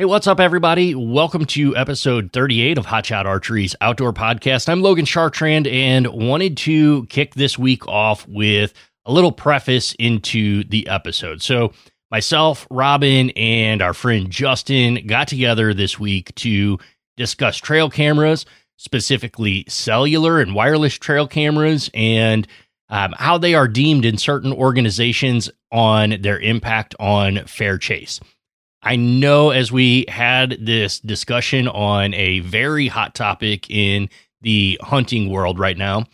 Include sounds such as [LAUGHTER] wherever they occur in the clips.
Hey, what's up, everybody? Welcome to episode 38 of Hotshot Archery's Outdoor Podcast. I'm Logan Chartrand and wanted to kick this week off with a little preface into the episode. So, myself, Robin, and our friend Justin got together this week to discuss trail cameras, specifically cellular and wireless trail cameras, and um, how they are deemed in certain organizations on their impact on fair chase. I know as we had this discussion on a very hot topic in the hunting world right now,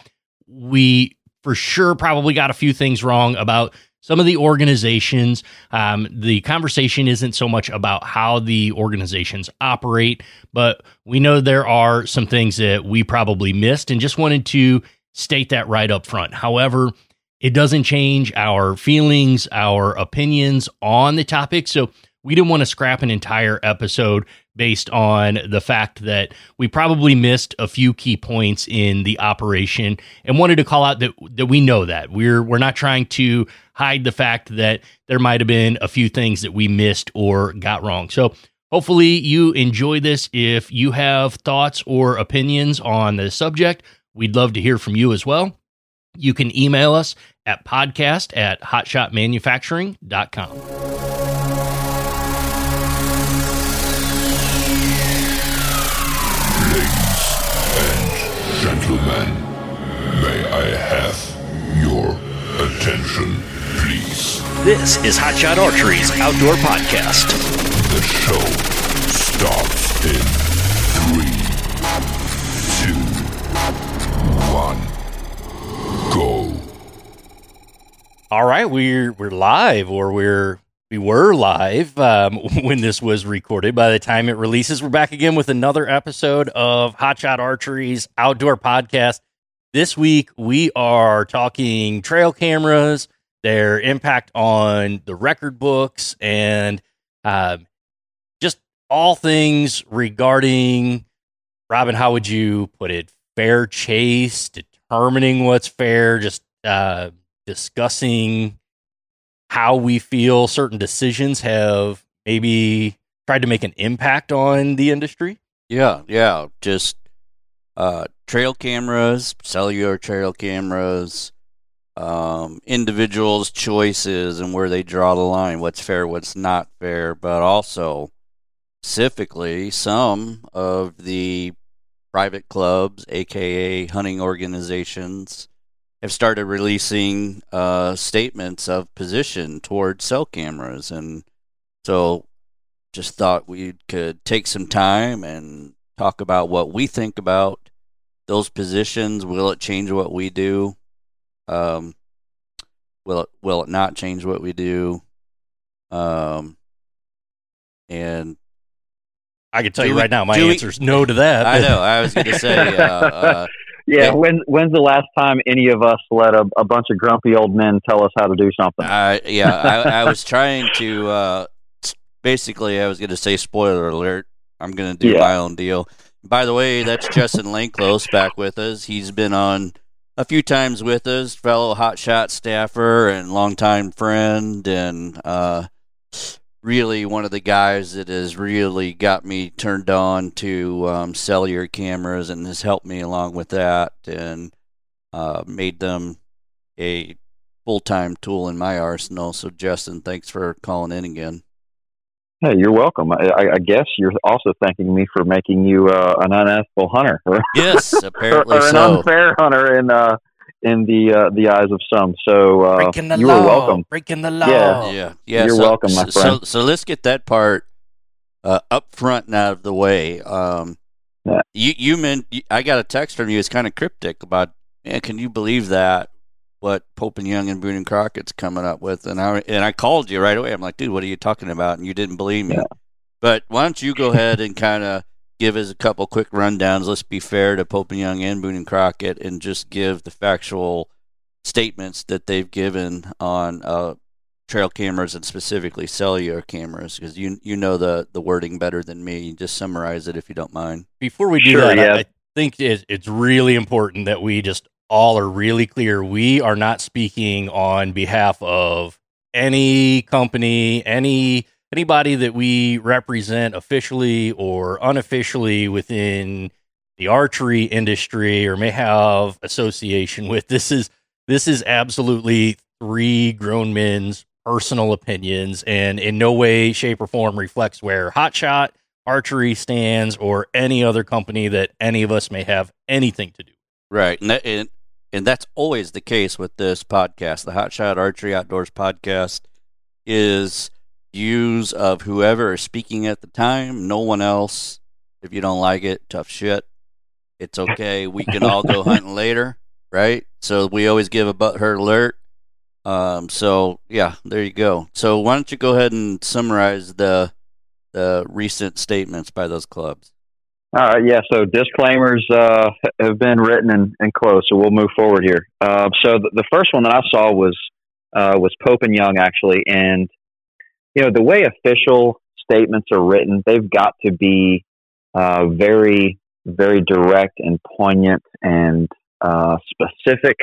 we for sure probably got a few things wrong about some of the organizations. Um, the conversation isn't so much about how the organizations operate, but we know there are some things that we probably missed and just wanted to state that right up front. However, it doesn't change our feelings, our opinions on the topic. So we didn't want to scrap an entire episode based on the fact that we probably missed a few key points in the operation and wanted to call out that that we know that. We're we're not trying to hide the fact that there might have been a few things that we missed or got wrong. So hopefully you enjoy this. If you have thoughts or opinions on the subject we'd love to hear from you as well. You can email us at podcast at hotshotmanufacturing.com have your attention, please? This is Hotshot Archery's outdoor podcast. The show starts in three, two, one, go. All right, we're we're live, or we're we were live um, [LAUGHS] when this was recorded. By the time it releases, we're back again with another episode of Hotshot Archery's outdoor podcast. This week, we are talking trail cameras, their impact on the record books, and uh, just all things regarding Robin. How would you put it? Fair chase, determining what's fair, just uh, discussing how we feel certain decisions have maybe tried to make an impact on the industry? Yeah, yeah. Just uh, trail cameras, cellular trail cameras, um, individuals' choices and where they draw the line, what's fair, what's not fair, but also specifically some of the private clubs, aka hunting organizations, have started releasing uh, statements of position towards cell cameras, and so just thought we could take some time and talk about what we think about those positions. Will it change what we do? Um, will it will it not change what we do? Um, and I can tell you we, right now, my answer is no to that. I know. I was going to say. Uh, uh, [LAUGHS] yeah, when when's the last time any of us let a, a bunch of grumpy old men tell us how to do something? Uh, yeah, I, I was trying to. Uh, basically, I was going to say spoiler alert. I'm going to do yeah. my own deal. By the way, that's Justin Lanclose back with us. He's been on a few times with us, fellow hotshot staffer and longtime friend, and uh, really one of the guys that has really got me turned on to um, cellular cameras and has helped me along with that and uh, made them a full time tool in my arsenal. So, Justin, thanks for calling in again. Hey, you're welcome. I, I, guess you're also thanking me for making you uh, an unethical hunter. [LAUGHS] yes, apparently or, or an unfair hunter in uh, in the uh, the eyes of some. So uh, you law. are welcome. Breaking the law. Yeah, yeah, yeah. You're so, welcome, my friend. So, so let's get that part uh, up front and out of the way. Um, yeah. You you meant I got a text from you. It's kind of cryptic about. Man, can you believe that? What Pope and Young and Boone and Crockett's coming up with, and I and I called you right away. I'm like, dude, what are you talking about? And you didn't believe me. Yeah. But why don't you go ahead and kind of give us a couple quick rundowns. Let's be fair to Pope and Young and Boone and Crockett, and just give the factual statements that they've given on uh, trail cameras and specifically cellular cameras because you you know the the wording better than me. Just summarize it if you don't mind. Before we do sure, that, yeah. I, I think it, it's really important that we just all are really clear. We are not speaking on behalf of any company, any anybody that we represent officially or unofficially within the archery industry or may have association with. This is this is absolutely three grown men's personal opinions and in no way shape or form reflects where hotshot archery stands or any other company that any of us may have anything to do. Right, and that, and, and that's always the case with this podcast. The Hot Shot Archery Outdoors podcast is views of whoever is speaking at the time. No one else. If you don't like it, tough shit. It's okay. We can all go [LAUGHS] hunting later, right? So we always give a butthurt alert. Um, so yeah, there you go. So why don't you go ahead and summarize the the recent statements by those clubs? All right, yeah. So disclaimers uh, have been written and, and closed, so we'll move forward here. Uh, so the, the, first one that I saw was uh, was Pope and Young actually, and you know the way official statements are written, they've got to be uh, very very direct and poignant and uh, specific,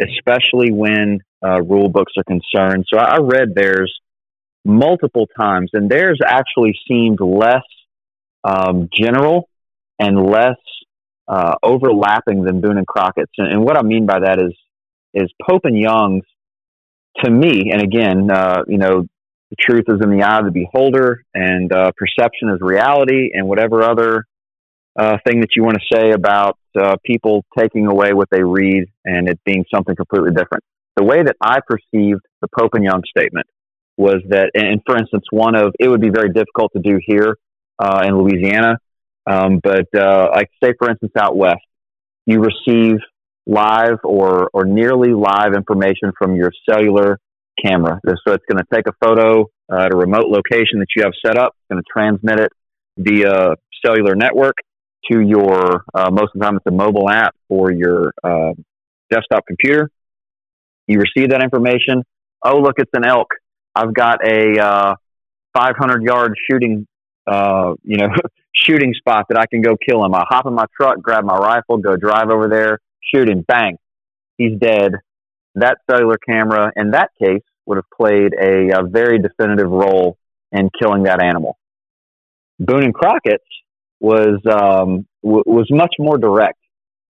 especially when uh, rule books are concerned. So I read theirs multiple times, and theirs actually seemed less um, general and less uh, overlapping than Boone and Crockett's. And, and, what I mean by that is is Pope and Young's to me, and again, uh, you know, the truth is in the eye of the beholder, and uh, perception is reality, and whatever other uh, thing that you want to say about uh, people taking away what they read and it being something completely different. The way that I perceived the Pope and Young statement was that, and for instance, one of it would be very difficult to do here uh, in Louisiana. Um, but uh, like say, for instance, out west, you receive live or or nearly live information from your cellular camera. So it's going to take a photo uh, at a remote location that you have set up. Going to transmit it via cellular network to your. Uh, most of the time, it's a mobile app or your uh, desktop computer. You receive that information. Oh, look, it's an elk. I've got a uh, 500 yard shooting uh, [LAUGHS] you know, shooting spot that I can go kill him. I hop in my truck, grab my rifle, go drive over there, shoot him, bang, he's dead. That cellular camera, in that case, would have played a, a very definitive role in killing that animal. Boone and Crockett's was um, w- was much more direct.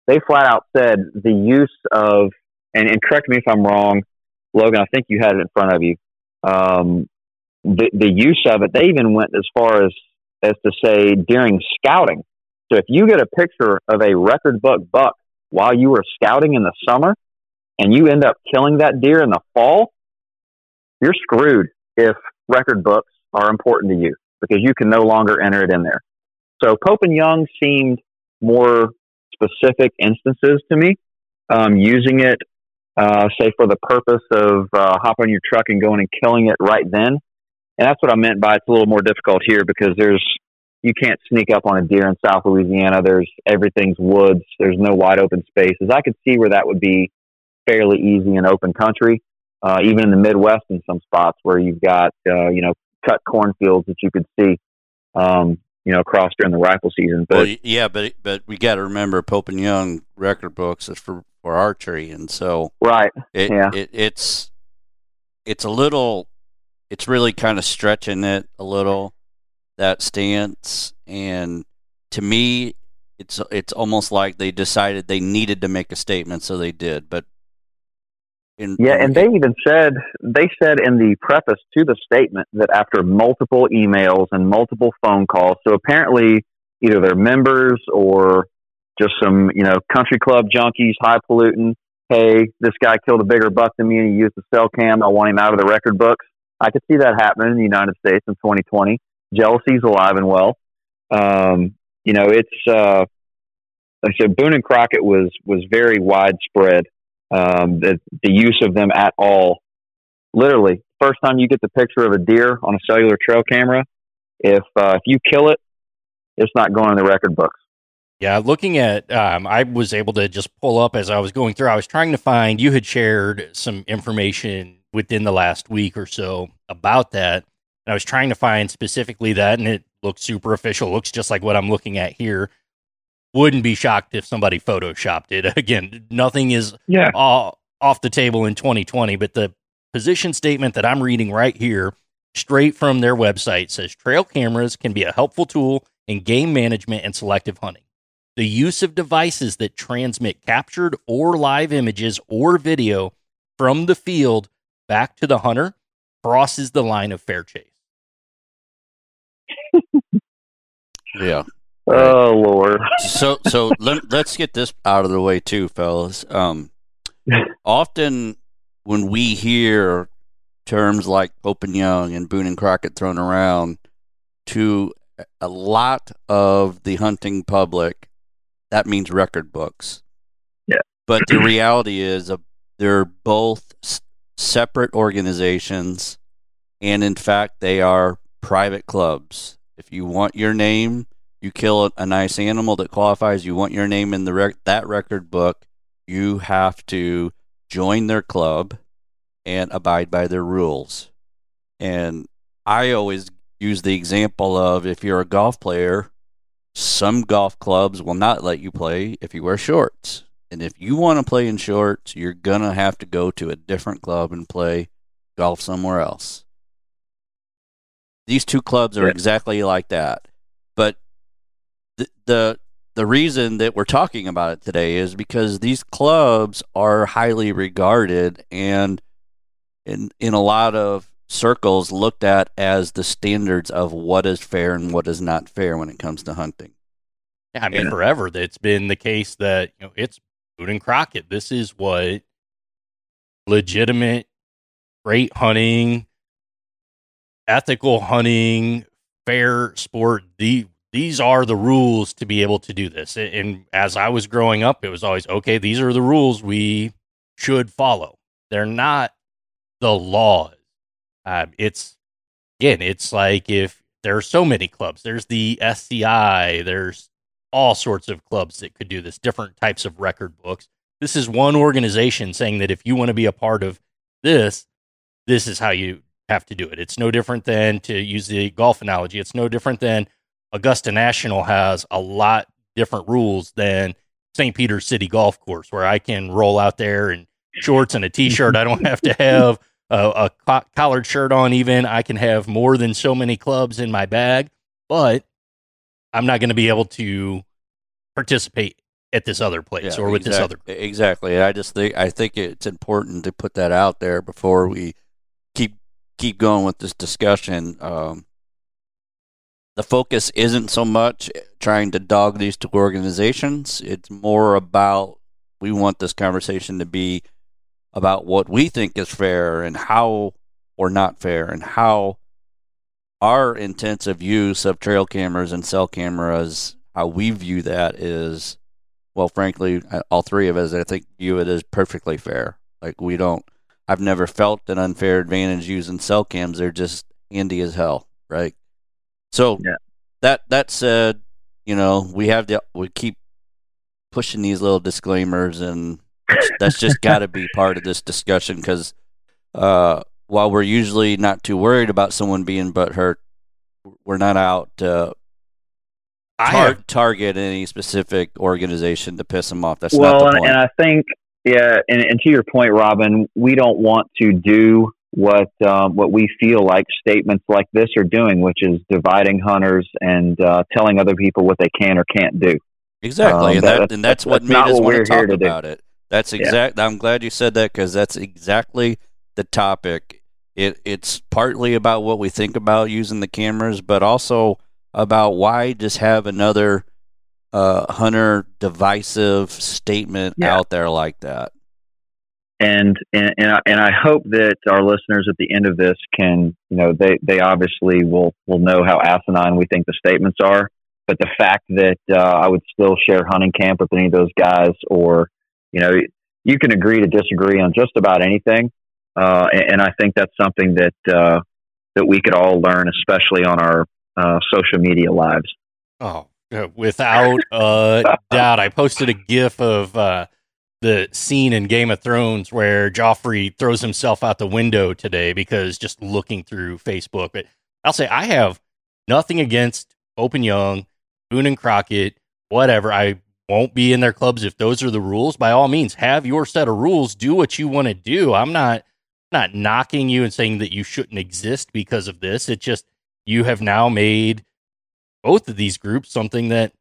They flat out said the use of and, and correct me if I'm wrong, Logan. I think you had it in front of you. Um, the, the use of it, they even went as far as, as to say during scouting. So if you get a picture of a record buck buck while you were scouting in the summer and you end up killing that deer in the fall, you're screwed if record books are important to you because you can no longer enter it in there. So Pope and Young seemed more specific instances to me, um, using it, uh, say, for the purpose of uh, hopping your truck and going and killing it right then and that's what I meant by it's a little more difficult here because there's you can't sneak up on a deer in South Louisiana. There's everything's woods. There's no wide open spaces. I could see where that would be fairly easy in open country, uh, even in the Midwest in some spots where you've got uh, you know cut cornfields that you could see. Um, you know, across during the rifle season, but well, yeah, but but we got to remember Pope and Young record books is for for archery, and so right, it, yeah, it, it's it's a little it's really kind of stretching it a little that stance and to me it's it's almost like they decided they needed to make a statement so they did but in, yeah and they even said they said in the preface to the statement that after multiple emails and multiple phone calls so apparently either they're members or just some you know country club junkies high highfalutin hey this guy killed a bigger buck than me and he used the cell cam i want him out of the record books I could see that happening in the United States in 2020. Jealousy's alive and well. Um, you know, it's uh, like I said, Boone and Crockett was was very widespread. Um, the the use of them at all, literally, first time you get the picture of a deer on a cellular trail camera, if uh, if you kill it, it's not going in the record books. Yeah, looking at, um, I was able to just pull up as I was going through. I was trying to find. You had shared some information within the last week or so about that. And I was trying to find specifically that, and it looks super official. Looks just like what I'm looking at here. Wouldn't be shocked if somebody photoshopped it. [LAUGHS] Again, nothing is yeah. off the table in 2020, but the position statement that I'm reading right here straight from their website. Says trail cameras can be a helpful tool in game management and selective hunting. The use of devices that transmit captured or live images or video from the field back to the hunter crosses the line of fair chase. [LAUGHS] Yeah. Oh Lord. So so [LAUGHS] let, let's get this out of the way too, fellas. Um, often when we hear terms like Pope and Young and Boone and Crockett thrown around to a lot of the hunting public, that means record books. Yeah. But the reality is, uh, they're both s- separate organizations, and in fact, they are private clubs. If you want your name, you kill a, nice animal that qualifies. You want your name in the rec- that record book. You have to join their club and abide by their rules. And I always use the example of if you're a golf player, some golf clubs will not let you play if you wear shorts. And if you want to play in shorts, you're going to have to go to a different club and play golf somewhere else. These two clubs are Yeah. exactly like that. But the, the the reason that we're talking about it today is because these clubs are highly regarded and in in a lot of circles looked at as the standards of what is fair and what is not fair when it comes to hunting. Yeah, I mean, Yeah. forever that's been the case that you know it's Boone and Crockett. This is what legitimate, great hunting, ethical hunting, fair sport. The these are the rules to be able to do this. And- as I was growing up, it was always okay. These are the rules we should follow. They're not the laws. Uh, it's again, it's like if there are so many clubs. There's the SCI. There's all sorts of clubs that could do this, different types of record books. This is one organization saying that if you want to be a part of this, this is how you have to do it. It's no different than, to use the golf analogy, it's no different than Augusta National has a lot different rules than St. Peter's City Golf Course, where I can roll out there in shorts and a t shirt. I don't have to have a, a collared shirt on, even. I can have more than so many clubs in my bag, but I'm not going to be able to participate at this other place or with this other exact- Exactly. I just think I think it's important to put that out there before we keep keep going with this discussion. Um, the focus isn't so much trying to dog these two organizations. It's more about we want this conversation to be about what we think is fair and how or not fair and how our intensive use of trail cameras and cell cameras, how we view that is, well, frankly, all three of us, I think, view it as perfectly fair. Like, we don't, I've never felt an unfair advantage using cell cams. They're just handy as hell, right? So, Yeah. that, that said, you know, we have the, we keep pushing these little disclaimers, and that's, that's just got to be part of this discussion because, uh, while we're usually not too worried about someone being butthurt, we're not out to I tar- have target any specific organization to piss them off. That's well, not the and, point. and I think, yeah, and, and to your point, Robin, we don't want to do what um, what we feel like statements like this are doing, which is dividing hunters and uh, telling other people what they can or can't do. exactly, um, and, that- that, and that's, that's- what that's made us what want to talk to do. about it. That's Yeah. exact. I'm glad you said that because that's exactly the topic. It it's partly about what we think about using the cameras, but also about why just have another uh, hunter divisive statement Yeah. out there like that. and and and I, and I hope that our listeners at the end of this can you know they they obviously will will know how asinine we think the statements are but the fact that uh, I would still share hunting camp with any of those guys or you know you can agree to disagree on just about anything uh, and, and I think that's something that uh, that we could all learn especially on our uh, social media lives Oh, without a [LAUGHS] doubt. I posted a GIF of uh, the scene in Game of Thrones where Joffrey throws himself out the window today because just looking through Facebook. But I'll say I have nothing against Pope and Young, Boone and Crockett, whatever. I won't be in their clubs if those are the rules. By all means, have your set of rules. Do what you want to do. I'm not not knocking you and saying that you shouldn't exist because of this. It's just you have now made both of these groups something that,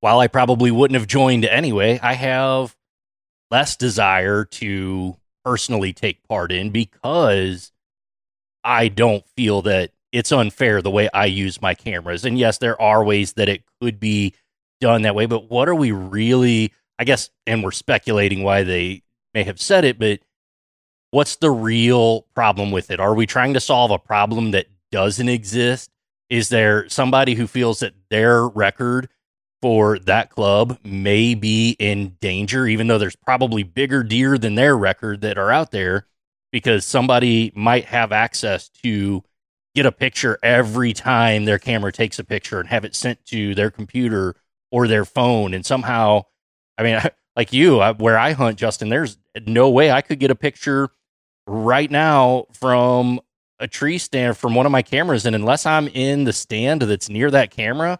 while I probably wouldn't have joined anyway, I have less desire to personally take part in because I don't feel that it's unfair the way I use my cameras. And yes, there are ways that it could be done that way, but what are we really, I guess, and we're speculating why they may have said it, but what's the real problem with it? Are we trying to solve a problem that doesn't exist? Is there somebody who feels that their record for that club may be in danger, even though there's probably bigger deer than their record that are out there? Because somebody might have access to get a picture every time their camera takes a picture and have it sent to their computer or their phone. And somehow, I mean, [LAUGHS] like you, where I hunt, Justin, there's no way I could get a picture right now from a tree stand from one of my cameras. And unless I'm in the stand that's near that camera,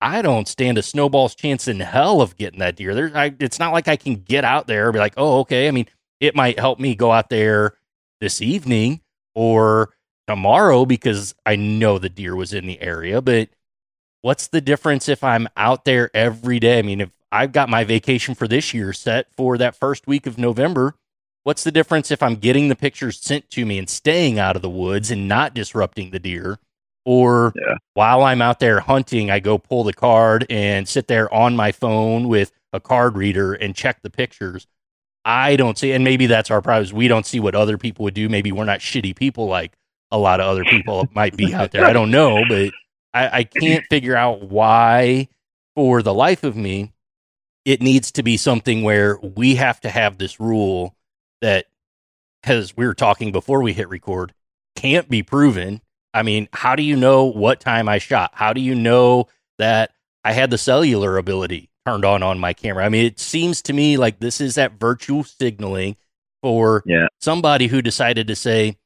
I don't stand a snowball's chance in hell of getting that deer. There, I, it's not like I can get out there and be like, oh, okay. I mean, it might help me go out there this evening or tomorrow because I know the deer was in the area. But what's the difference if I'm out there every day? I mean, if I've got my vacation for this year set for that first week of November, What's the difference if I'm getting the pictures sent to me and staying out of the woods and not disrupting the deer? Or yeah. while I'm out there hunting, I go pull the card and sit there on my phone with a card reader and check the pictures. I don't see, and maybe that's our problem. We don't see what other people would do. Maybe we're not shitty people like a lot of other people [LAUGHS] might be out there. I don't know, but I, I can't figure out why, for the life of me, it needs to be something where we have to have this rule that, as we were talking before we hit record, can't be proven. I mean, how do you know what time I shot? How do you know that I had the cellular ability turned on on my camera? I mean, it seems to me like this is that virtual signaling for yeah. somebody who decided to say,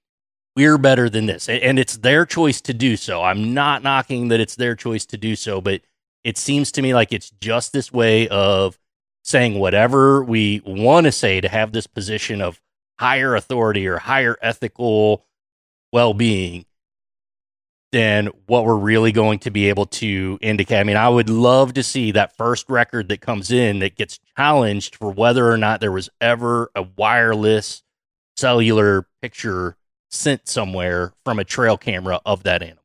we're better than this. And it's their choice to do so. I'm not knocking that it's their choice to do so, but it seems to me like it's just this way of saying whatever we want to say to have this position of higher authority or higher ethical well being than what we're really going to be able to indicate. I mean, I would love to see that first record that comes in that gets challenged for whether or not there was ever a wireless cellular picture sent somewhere from a trail camera of that animal.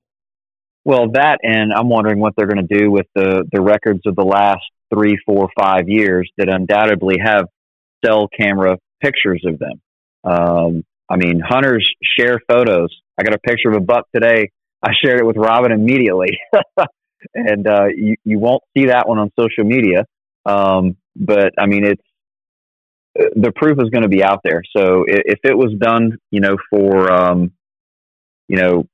Well, that and I'm wondering what they're going to do with the the records of the last three, four, five years that undoubtedly have cell camera pictures of them. Um, I mean, hunters share photos. I got a picture of a buck today. I shared it with Robin immediately, [LAUGHS] and uh, you you won't see that one on social media. Um, but I mean, it's the proof is going to be out there. So if, if it was done, you know, for um, you know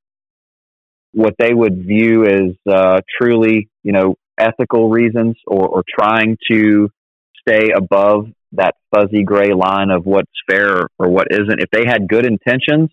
what they would view as uh, truly, you know, ethical reasons or, or trying to stay above that fuzzy gray line of what's fair or what isn't. If they had good intentions,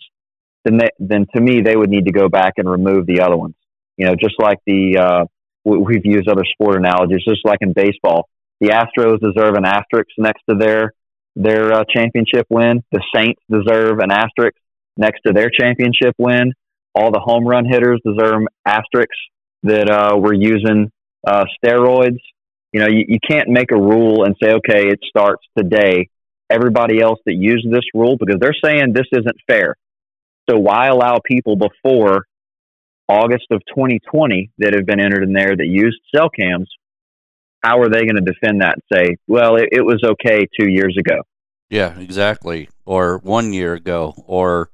then they, then to me they would need to go back and remove the other ones. You know, just like the uh, we've used other sport analogies, just like in baseball, the Astros deserve an asterisk next to their their uh, championship win. The Saints deserve an asterisk next to their championship win. All the home run hitters deserve asterisks that uh, we're using uh, steroids. You know, you, you can't make a rule and say, okay, it starts today. Everybody else that used this rule, because they're saying this isn't fair. So why allow people before August of 2020 that have been entered in there that used cell cams? How are they going to defend that and say, well, it, it was okay two years ago? Yeah, exactly. Or one year ago, or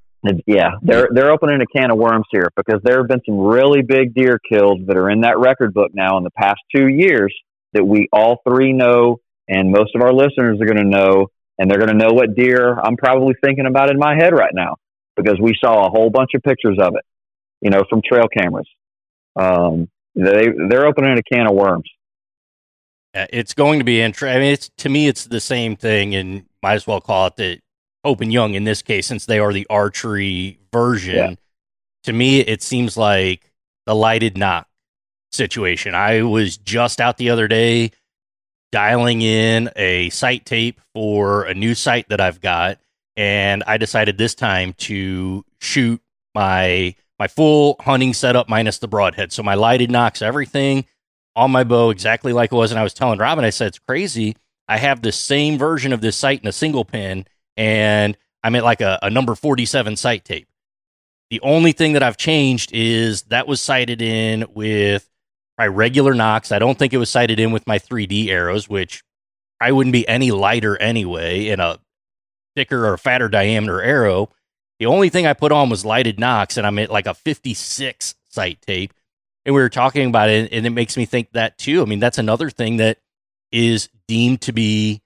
yeah, they're they're opening a can of worms here because there have been some really big deer killed that are in that record book now in the past two years that we all three know, and most of our listeners are going to know, and they're going to know what deer I'm probably thinking about in my head right now because we saw a whole bunch of pictures of it, you know, from trail cameras. Um, they they're opening a can of worms. It's going to be interesting. I mean, it's to me, it's the same thing, and might as well call it the Pope and Young in this case, since they are the archery version. Yeah. To me, it seems like the lighted nock situation. I was just out the other day dialing in a sight tape for a new sight that I've got, and I decided this time to shoot my my full hunting setup minus the broadhead. So my lighted nocks everything on my bow exactly like it was. And I was telling Robin, I said it's crazy. I have the same version of this sight in a single pin, and I'm at like a, a number 47 sight tape. The only thing that I've changed is that was sighted in with my regular nocks. I don't think it was sighted in with my 3D arrows, which I wouldn't be any lighter anyway in a thicker or fatter diameter arrow. The only thing I put on was lighted nocks, and I'm at like a 56 sight tape. And we were talking about it, and it makes me think that too. I mean, that's another thing that is deemed to be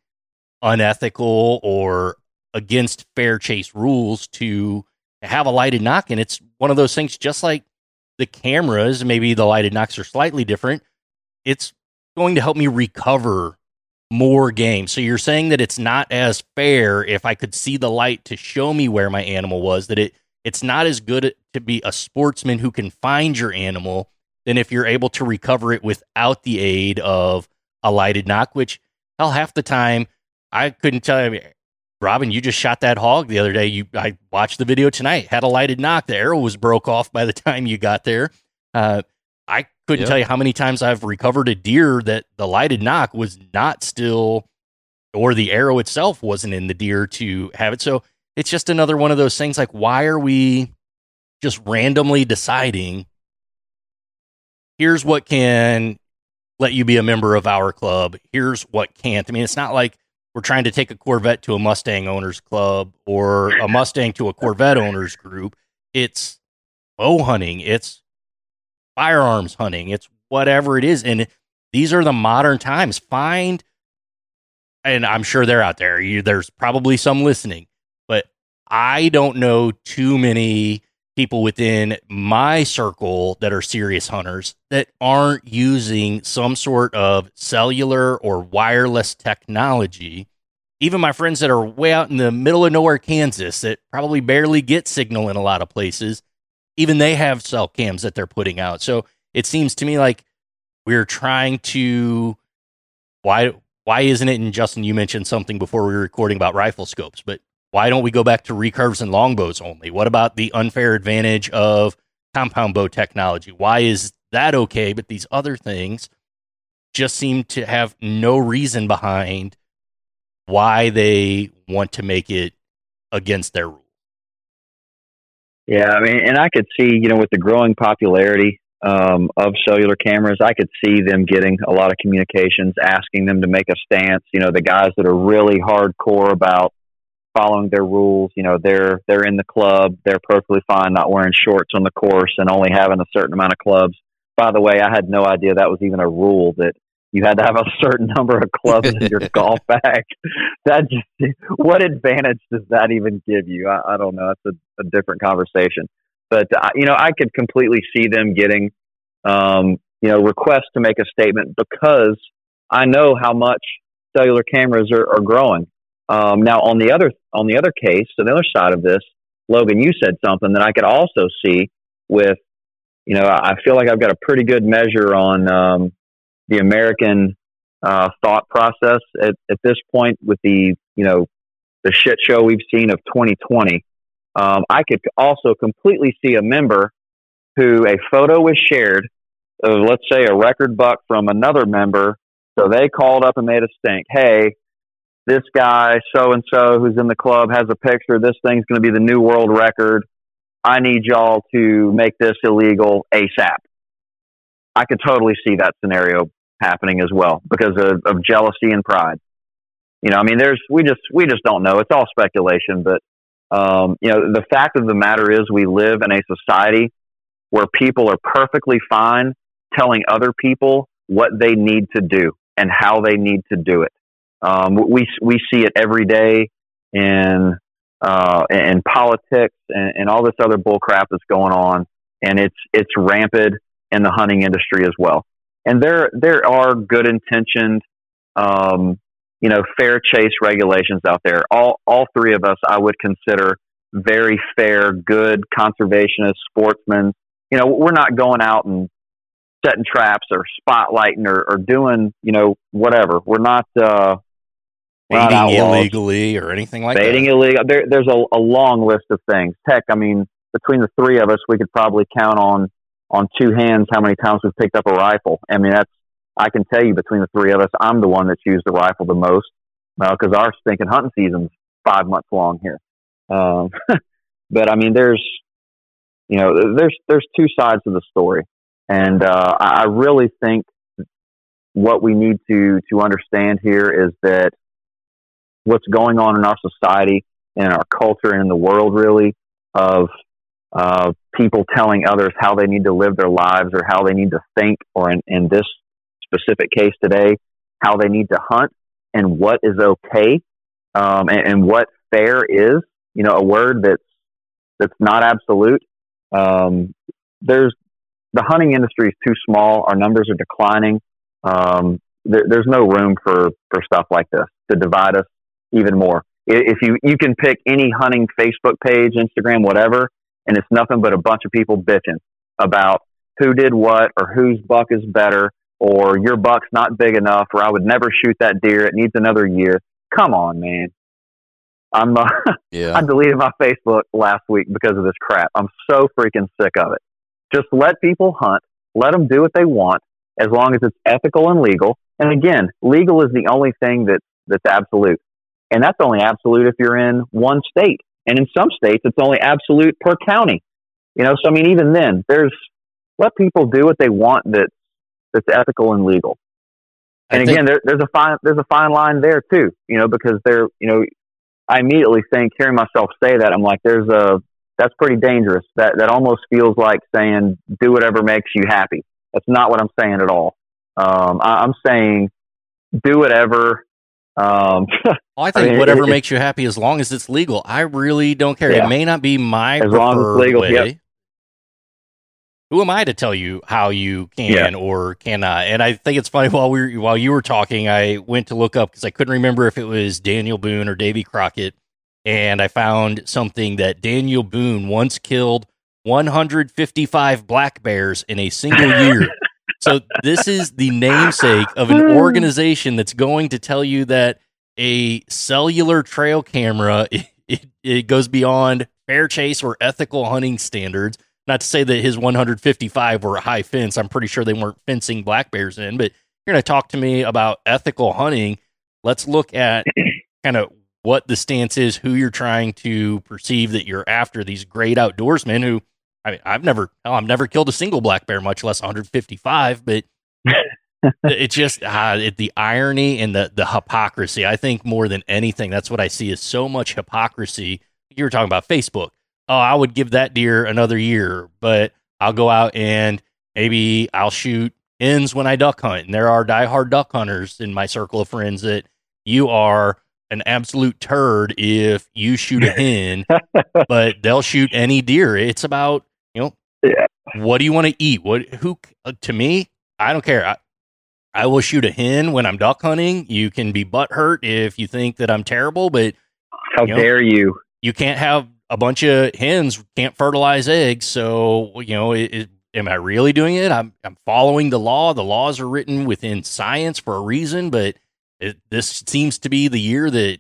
unethical or against fair chase rules to have a lighted nock. And it's one of those things, just like the cameras, maybe the lighted nocks are slightly different. It's going to help me recover more game. So you're saying that it's not as fair if I could see the light to show me where my animal was, that it it's not as good to be a sportsman who can find your animal than if you're able to recover it without the aid of a lighted nock, which hell half the time I couldn't tell you Robin, you just shot that hog the other day. You I watched the video tonight. Had a lighted nock. The arrow was broke off by the [LAUGHS] time you got there. Uh, I couldn't yep. tell you how many times I've recovered a deer that the lighted nock was not still, or the arrow itself wasn't in the deer to have it. So it's just another one of those things. Like, why are we just randomly deciding? Here's what can let you be a member of our club. Here's what can't. I mean, it's not like we're trying to take a Corvette to a Mustang owners club or a Mustang to a Corvette owners group. It's bow hunting. It's firearms hunting, it's whatever it is. And these are the modern times. Find, and I'm sure they're out there. You, there's probably some listening, but I don't know too many people within my circle that are serious hunters that aren't using some sort of cellular or wireless technology. Even my friends that are way out in the middle of nowhere, Kansas, that probably barely get signal in a lot of places, even they have cell cams that they're putting out. So it seems to me like we're trying to why why isn't it and Justin you mentioned something before we were recording about rifle scopes, but why don't we go back to recurves and longbows only? What about the unfair advantage of compound bow technology? Why is that okay, but these other things just seem to have no reason behind why they want to make it against their rules. Yeah, I mean, and I could see, you know, with the growing popularity um, of cellular cameras, I could see them getting a lot of communications, asking them to make a stance. You know, the guys that are really hardcore about following their rules, you know, they're they're in the club, they're perfectly fine not wearing shorts on the course and only having a certain amount of clubs. By the way, I had no idea that was even a rule that you had to have a [LAUGHS] certain number of clubs in your [LAUGHS] golf bag. That just what advantage does that even give you? I, I don't know. That's a, a different conversation. But uh, you know, I could completely see them getting, um, you know, requests to make a statement because I know how much cellular cameras are, are growing. Um, now, on the other on the other case, so the other side of this, Logan, you said something that I could also see with, you know, I feel like I've got a pretty good measure on um, the American uh, thought process at, at this point with the you know the shit show we've seen of 2020. Um, I could also completely see a member who a photo was shared of let's say a record buck from another member. So they called up and made a stink. Hey, this guy so and so who's in the club has a picture. This thing's going to be the new world record. I need y'all to make this illegal ASAP. I could totally see that scenario happening as well because of, of jealousy and pride. You know, I mean, there's we just we just don't know. It's all speculation, but um, you know, the fact of the matter is, we live in a society where people are perfectly fine telling other people what they need to do and how they need to do it. Um, we we see it every day in uh, in politics and, and all this other bullcrap that's going on, and it's it's rampant in the hunting industry as well and there there are good intentioned, um, you know, fair chase regulations out there. All all three of us, I would consider very fair, good conservationist sportsmen. You know, we're not going out and setting traps or spotlighting or, or doing, you know, whatever. We're not, uh, baiting illegally or anything like baiting that. illegal. There, there's a, a long list of things. Heck, I mean, between the three of us, we could probably count on on two hands how many times we've picked up a rifle. I mean, that's I can tell you between the three of us, I'm the one that's used the rifle the most because uh, our stinking hunting season's five months long here. Um, [LAUGHS] but I mean, there's you know, there's there's two sides of the story, and uh, I really think what we need to to understand here is that what's going on in our society and our culture and in the world really of uh, people telling others how they need to live their lives or how they need to think or in, in this specific case today how they need to hunt and what is okay um, and, and, what fair is you know a word that's that's not absolute. Um, there's the hunting industry is too small. Our numbers are declining. Um, there, there's no room for for stuff like this to divide us even more. If you you can pick any hunting Facebook page, Instagram, whatever, and it's nothing but a bunch of people bitching about who did what or whose buck is better or your buck's not big enough or I would never shoot that deer. It needs another year. Come on, man. I'm uh, [LAUGHS] yeah. I deleted my Facebook last week because of this crap. I'm so freaking sick of it. Just let people hunt. Let them do what they want as long as it's ethical and legal. And again, legal is the only thing that that's absolute. And that's only absolute if you're in one state. And in some states, it's only absolute per county. You know, so I mean, even then, there's let people do what they want that's that's ethical and legal. And again, there, there's a fine there's a fine line there too. You know, because they're you know, I immediately think hearing myself say that I'm like, there's a that's pretty dangerous. That that almost feels like saying do whatever makes you happy. That's not what I'm saying at all. Um, I, am saying do whatever. Um, [LAUGHS] I think I mean, whatever it, makes you happy as long as it's legal. I really don't care. Yeah. It may not be my as long as it's legal. Way. Yep. Who am I to tell you how you can yeah. or cannot? And I think it's funny while we were, while you were talking, I went to look up because I couldn't remember if it was Daniel Boone or Davy Crockett, and I found something that Daniel Boone once killed 155 black bears in a single [LAUGHS] year. So this is the namesake of an organization that's going to tell you that a cellular trail camera [LAUGHS] it, it, it goes beyond fair chase or ethical hunting standards. Not to say that his 155 were a high fence. I'm pretty sure they weren't fencing black bears in, but you're going to talk to me about ethical hunting. Let's look at [CLEARS THROAT] kind of what the stance is, who you're trying to perceive that you're after. These great outdoorsmen who I mean, I've never, oh, I've never killed a single black bear, much less 155. But [LAUGHS] it's just uh, it, the irony and the the hypocrisy. I think more than anything, that's what I see is so much hypocrisy. You were talking about Facebook. Oh, I would give that deer another year, but I'll go out and maybe I'll shoot ends when I duck hunt. And there are diehard duck hunters in my circle of friends that you are an absolute turd if you shoot a [LAUGHS] hen, but they'll shoot any deer. It's about yeah. what do you want to eat? What who uh, to me, I don't care. I, I will shoot a hen when I'm duck hunting. You can be butthurt if you think that I'm terrible, but how you know, dare you? You can't have a bunch of hens can't fertilize eggs. So you know, it, it, am I really doing it? I'm I'm following the law. The laws are written within science for a reason, but it, this seems to be the year that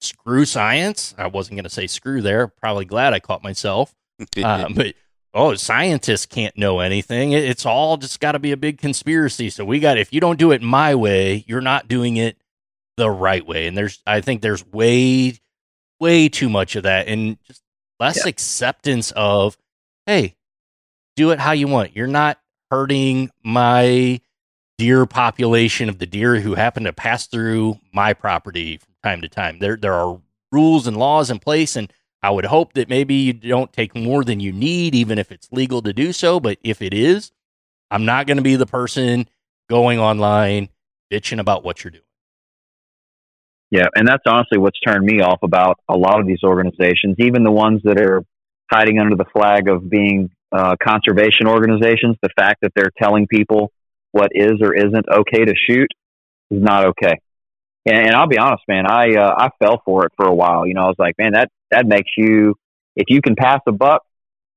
screw science. I wasn't going to say screw there. Probably glad I caught myself. [LAUGHS] uh, but oh, scientists can't know anything. It's all just got to be a big conspiracy. So we got if you don't do it my way, you're not doing it the right way. And there's I think there's way way too much of that and just less yeah. acceptance of hey, do it how you want. You're not hurting my deer population of the deer who happen to pass through my property from time to time. There there are rules and laws in place and I would hope that maybe you don't take more than you need, even if it's legal to do so. But if it is, I'm not going to be the person going online bitching about what you're doing. Yeah, and that's honestly what's turned me off about a lot of these organizations, even the ones that are hiding under the flag of being uh, conservation organizations. The fact that they're telling people what is or isn't okay to shoot is not okay. And, and I'll be honest, man, I uh, I fell for it for a while. You know, I was like, man, that that makes you if you can pass a buck,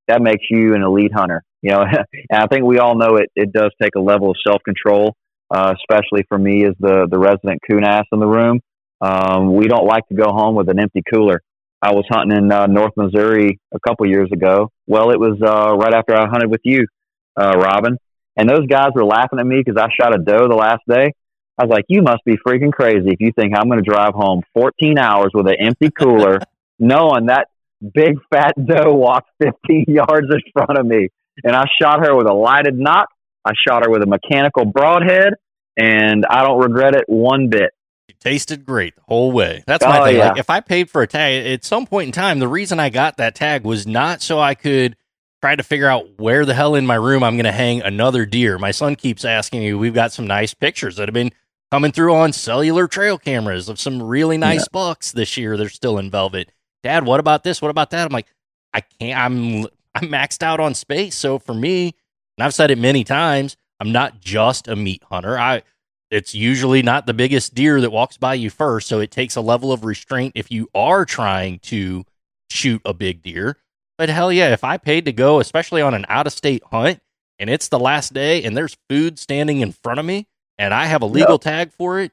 that makes you an elite hunter. You know, [LAUGHS] and I think we all know it. It does take a level of self control, uh, especially for me as the the resident coon ass in the room. Um, we don't like to go home with an empty cooler. I was hunting in uh, North Missouri a couple years ago. Well, it was uh, right after I hunted with you, uh, Robin, and those guys were laughing at me because I shot a doe the last day. I was like, "You must be freaking crazy if you think I'm going to drive home 14 hours with an empty cooler, [LAUGHS] knowing that big fat doe walked 15 yards in front of me." And I shot her with a lighted nock. I shot her with a mechanical broadhead, and I don't regret it one bit. It tasted great the whole way. That's my Oh, thing. yeah. Like if I paid for a tag at some point in time, the reason I got that tag was not so I could try to figure out where the hell in my room I'm going to hang another deer. My son keeps asking me. We've got some nice pictures that have been coming through on cellular trail cameras of some really nice bucks this year. They're still in velvet. Dad, what about this? What about that? I'm like, I can't. I'm I'm maxed out on space. So for me, and I've said it many times, I'm not just a meat hunter. I it's usually not the biggest deer that walks by you first, so it takes a level of restraint if you are trying to shoot a big deer. But hell yeah, if I paid to go, especially on an out of state hunt, and it's the last day and there's food standing in front of me and I have a legal tag for it,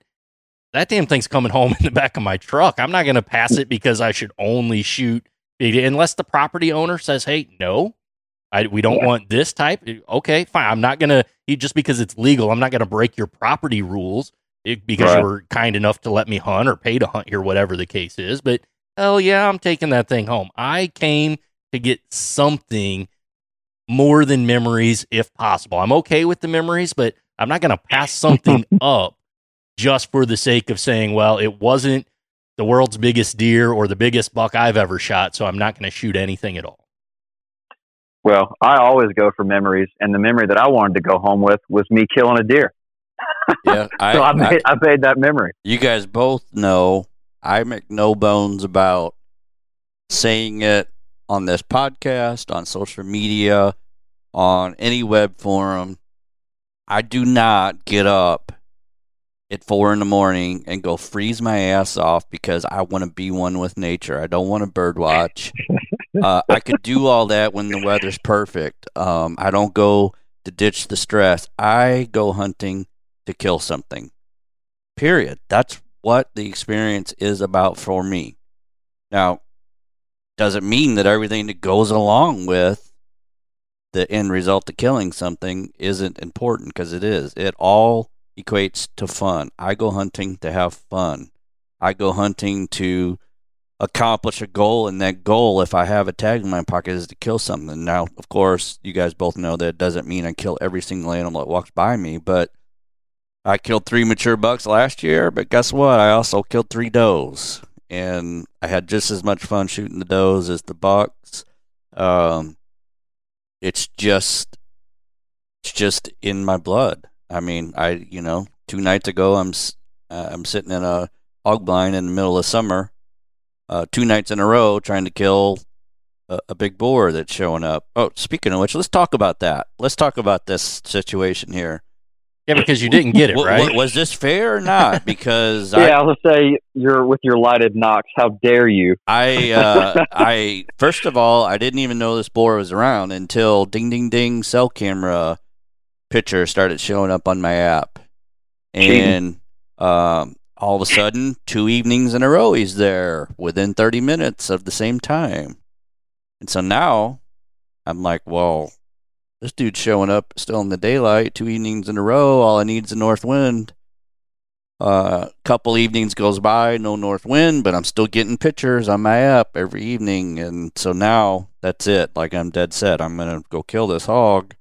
that damn thing's coming home [LAUGHS] in the back of my truck. I'm not going to pass it because I should only shoot unless the property owner says, "Hey, no, I, we don't Yeah. want this type." Eh, okay, fine. I'm not going to just because it's legal. I'm not going to break your property rules eh, because Right. you were kind enough to let me hunt or pay to hunt here, whatever the case is. But hell yeah, I'm taking that thing home. I came to get something more than memories if possible. I'm okay with the memories, but I'm not going to pass something [LAUGHS] up just for the sake of saying, well, it wasn't the world's biggest deer or the biggest buck I've ever shot, so I'm not going to shoot anything at all. Well, I always go for memories, and the memory that I wanted to go home with was me killing a deer. [LAUGHS] Yeah, I, so I I- made, I made that memory. you guys both know I make no bones about saying it on this podcast, on social media, on any web forum. I do not get up at four in the morning and go freeze my ass off because I want to be one with nature. I don't want to bird watch. [LAUGHS] uh, I could do all that when the weather's perfect. Um, I don't go to ditch the stress. I go hunting to kill something. Period. That's what the experience is about for me. Now, doesn't mean that everything that goes along with the end result of killing something isn't important because it is. It all equates to fun. I go hunting to have fun. I go hunting to accomplish a goal, and that goal, if I have a tag in my pocket, is to kill something. Now, of course, you guys both know that doesn't mean I kill every single animal that walks by me, but I killed three mature bucks last year, but guess what? I also killed three does, and I had just as much fun shooting the does as the bucks. Um, it's just, it's just in my blood. I mean, I you know, two nights ago, I'm uh, I'm sitting in a hog blind in the middle of summer, uh, two nights in a row trying to kill a, a big boar that's showing up. Oh, speaking of which, let's talk about that. Let's talk about this situation here. Yeah, because you didn't get it, Wa- wa- right? was this fair or not? [LAUGHS] Because Yeah, I was gonna say you're with your lighted nocks. How dare you? I, I, uh, [LAUGHS] I first of all, I didn't even know this boar was around until ding ding ding cell camera picture started showing up on my app, and um, all of a sudden, two evenings in a row, he's there within thirty minutes of the same time, and so now I'm like, well, this dude's showing up still in the daylight, two evenings in a row. All I need is a north wind. A uh, couple evenings goes by, no north wind, but I'm still getting pictures on my app every evening, and so now that's it. Like I'm dead set. I'm gonna go kill this hog.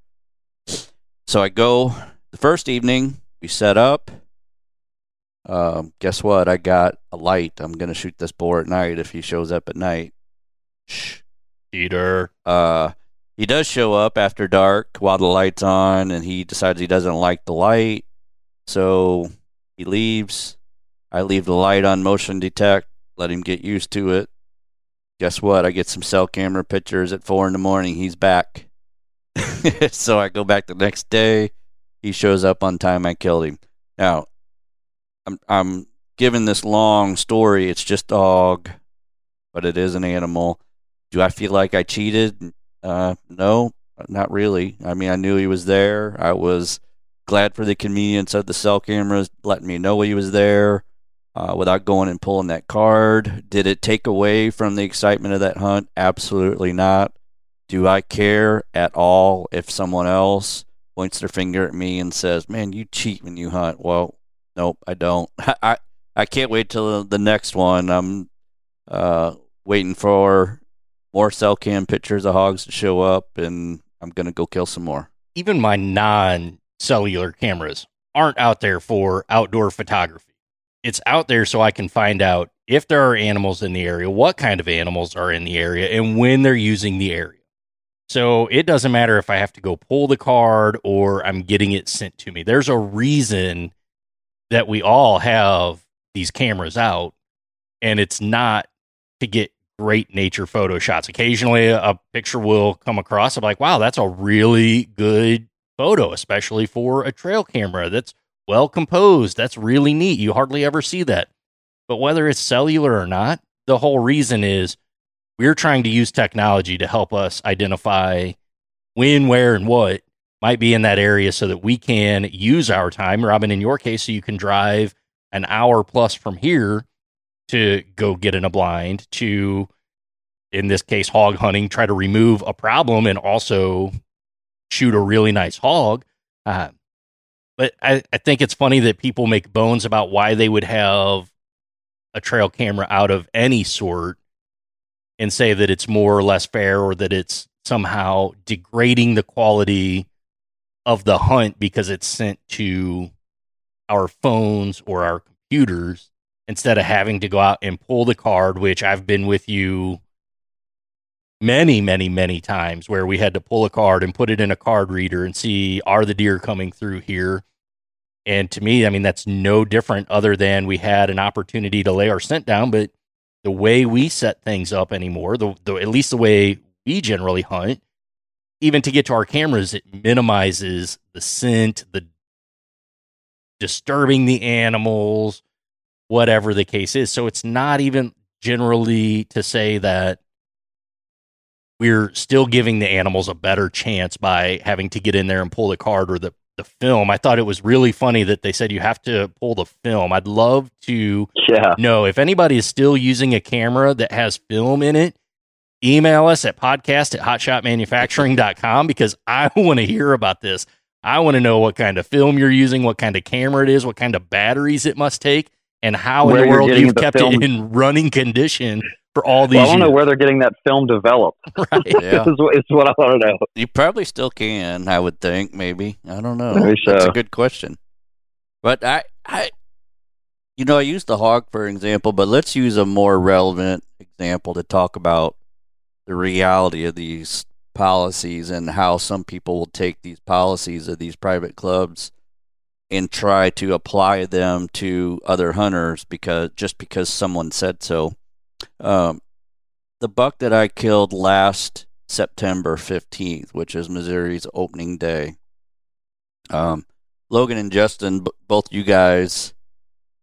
So I go the first evening. We set up. Um, guess what? I got a light. I'm gonna shoot this boar at night if he shows up at night. Shh. Cheater. Uh, he does show up after dark while the light's on, and he decides he doesn't like the light, so he leaves. I leave the light on motion detect, let him get used to it. Guess what? I get some cell camera pictures at four in the morning. He's back. [LAUGHS] so I go back the next day. He shows up on time. I killed him. Now, I'm I'm giving this long story. It's just dog, but it is an animal. Do I feel like I cheated? Uh, no, not really. I mean, I knew he was there. I was glad for the convenience of the cell cameras letting me know he was there. uh, without going and pulling that card. Did it take away from the excitement of that hunt? Absolutely not. Do I care at all if someone else points their finger at me and says, "Man, you cheat when you hunt"? Well, nope, I don't. [LAUGHS] I I can't wait till the next one. I'm uh, waiting for more cell cam pictures of hogs to show up, and I'm gonna go kill some more. Even my non-cellular cameras aren't out there for outdoor photography it's out there so I can find out if there are animals in the area, what kind of animals are in the area, and when they're using the area. So it doesn't matter if I have to go pull the card or I'm getting it sent to me. There's a reason that we all have these cameras out, and it's not to get great nature photo shots. Occasionally, a picture will come across. I'm like, wow, that's a really good photo, especially for a trail camera. That's well composed. That's really neat. You hardly ever see that. But whether it's cellular or not, the whole reason is we're trying to use technology to help us identify when, where, and what might be in that area so that we can use our time. Robin, in your case, so you can drive an hour plus from here to go get in a blind to, in this case, hog hunting, try to remove a problem and also shoot a really nice hog. Uh, but I, I think it's funny that people make bones about why they would have a trail camera out of any sort and say that it's more or less fair or that it's somehow degrading the quality of the hunt because it's sent to our phones or our computers instead of having to go out and pull the card, which I've been with you many, many, many times where we had to pull a card and put it in a card reader and see are the deer coming through here? And to me, I mean, that's no different other than we had an opportunity to lay our scent down, but the way we set things up anymore, the, the at least the way we generally hunt, even to get to our cameras, it minimizes the scent, the disturbing the animals, whatever the case is. So it's not even generally to say that we're still giving the animals a better chance by having to get in there and pull the card or the the film. I thought it was really funny that they said you have to pull the film. I'd love to yeah. know if anybody is still using a camera that has film in it, email us at podcast at hotshotmanufacturing.com because I [LAUGHS] want to hear about this. I want to know what kind of film you're using, what kind of camera it is, what kind of batteries it must take, and how Where in the world you've the kept film. it in running condition for all these Well, I don't know where they're getting that film developed. [LAUGHS] Right. Yeah. [LAUGHS] is, what- is what I want to know. You probably still can, I would think, maybe. I don't know. Maybe That's so. a good question. But I, I, you know, I used the hog for example, but let's use a more relevant example to talk about the reality of these policies and how some people will take these policies of these private clubs and try to apply them to other hunters because just because someone said so. Um, the buck that I killed last September 15th, which is Missouri's opening day. Um, Logan and Justin, b- both you guys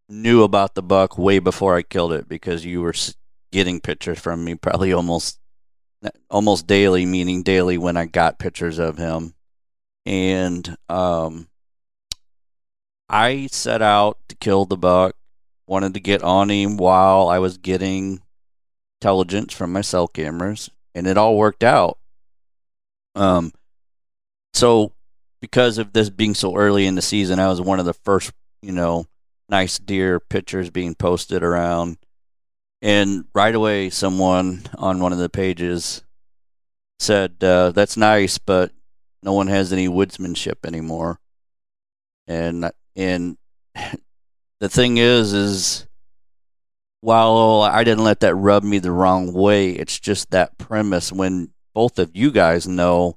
knew about the buck way before I killed it because you were getting pictures from me probably almost almost daily, meaning daily when I got pictures of him. And um, I set out to kill the buck, wanted to get on him while I was getting intelligence from my cell cameras, and it all worked out. Um, so because of this being so early in the season, I was one of the first, you know, nice deer pictures being posted around, and right away, someone on one of the pages said, uh, "That's nice, but no one has any woodsmanship anymore." And and the thing is, is while oh, I didn't let that rub me the wrong way, it's just that premise when both of you guys know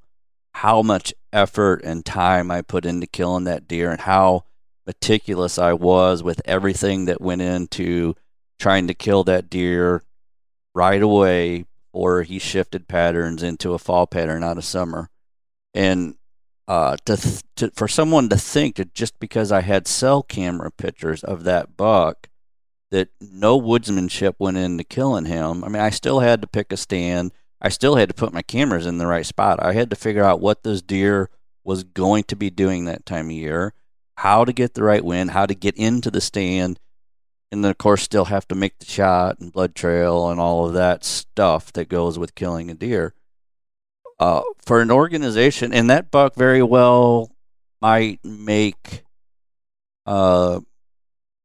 how much effort and time I put into killing that deer and how meticulous I was with everything that went into trying to kill that deer right away or he shifted patterns into a fall pattern out of summer. And uh, to, th- to for someone to think that just because I had cell camera pictures of that buck that no woodsmanship went into killing him. I mean, I still had to pick a stand. I still had to put my cameras in the right spot. I had to figure out what this deer was going to be doing that time of year, how to get the right wind, how to get into the stand, and then of course still have to make the shot and blood trail and all of that stuff that goes with killing a deer. Uh, for an organization, and that buck very well might make uh,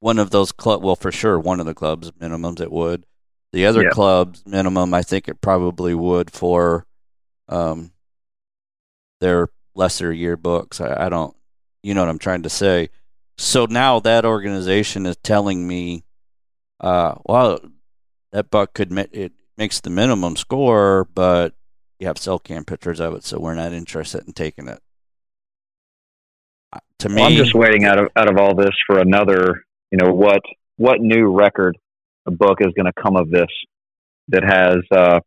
one of those club. Well, for sure, one of the clubs minimums it would. The other Yeah. clubs minimum, I think it probably would for um, their lesser yearbooks. I, I don't, you know what I'm trying to say. So now that organization is telling me, uh, well, that buck could it makes the minimum score, but you have cell cam pictures of it, so we're not interested in taking it. Uh, To me, Well, I'm just waiting out of out of all this for another. You know what what new record a book is going to come of this that has. uh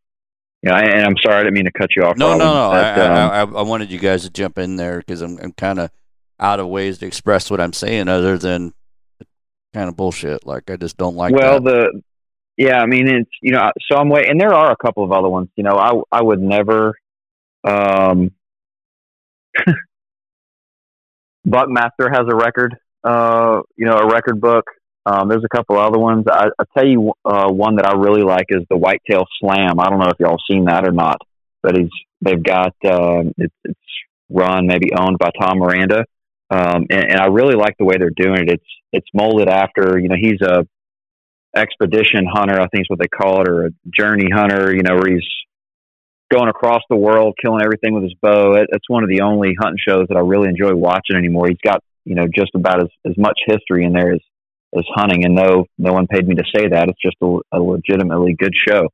you know, and I'm sorry, I didn't mean to cut you off. No, no, Robin, no. but, I, um, I, I wanted you guys to jump in there because I'm, I'm kind of out of ways to express what I'm saying, other than kind of bullshit. Like I just don't like. well, that. the yeah, I mean, it's you know, so I'm waiting, and there are a couple of other ones. You know, I I would never. Um, [LAUGHS] Buckmaster has a record. Uh, you know, a record book. Um, there's a couple other ones. I, I tell you, uh, one that I really like is the Whitetail Slam. I don't know if y'all seen that or not, but he's they've got um, it's, it's run maybe owned by Tom Miranda, um, and, and I really like the way they're doing it. It's it's molded after you know he's a expedition hunter, I think is what they call it, or a journey hunter. You know, where he's going across the world, killing everything with his bow. It, it's one of the only hunting shows that I really enjoy watching anymore. He's got you know just about as, as much history in there as as hunting, and no no one paid me to say that. It's just a, a legitimately good show.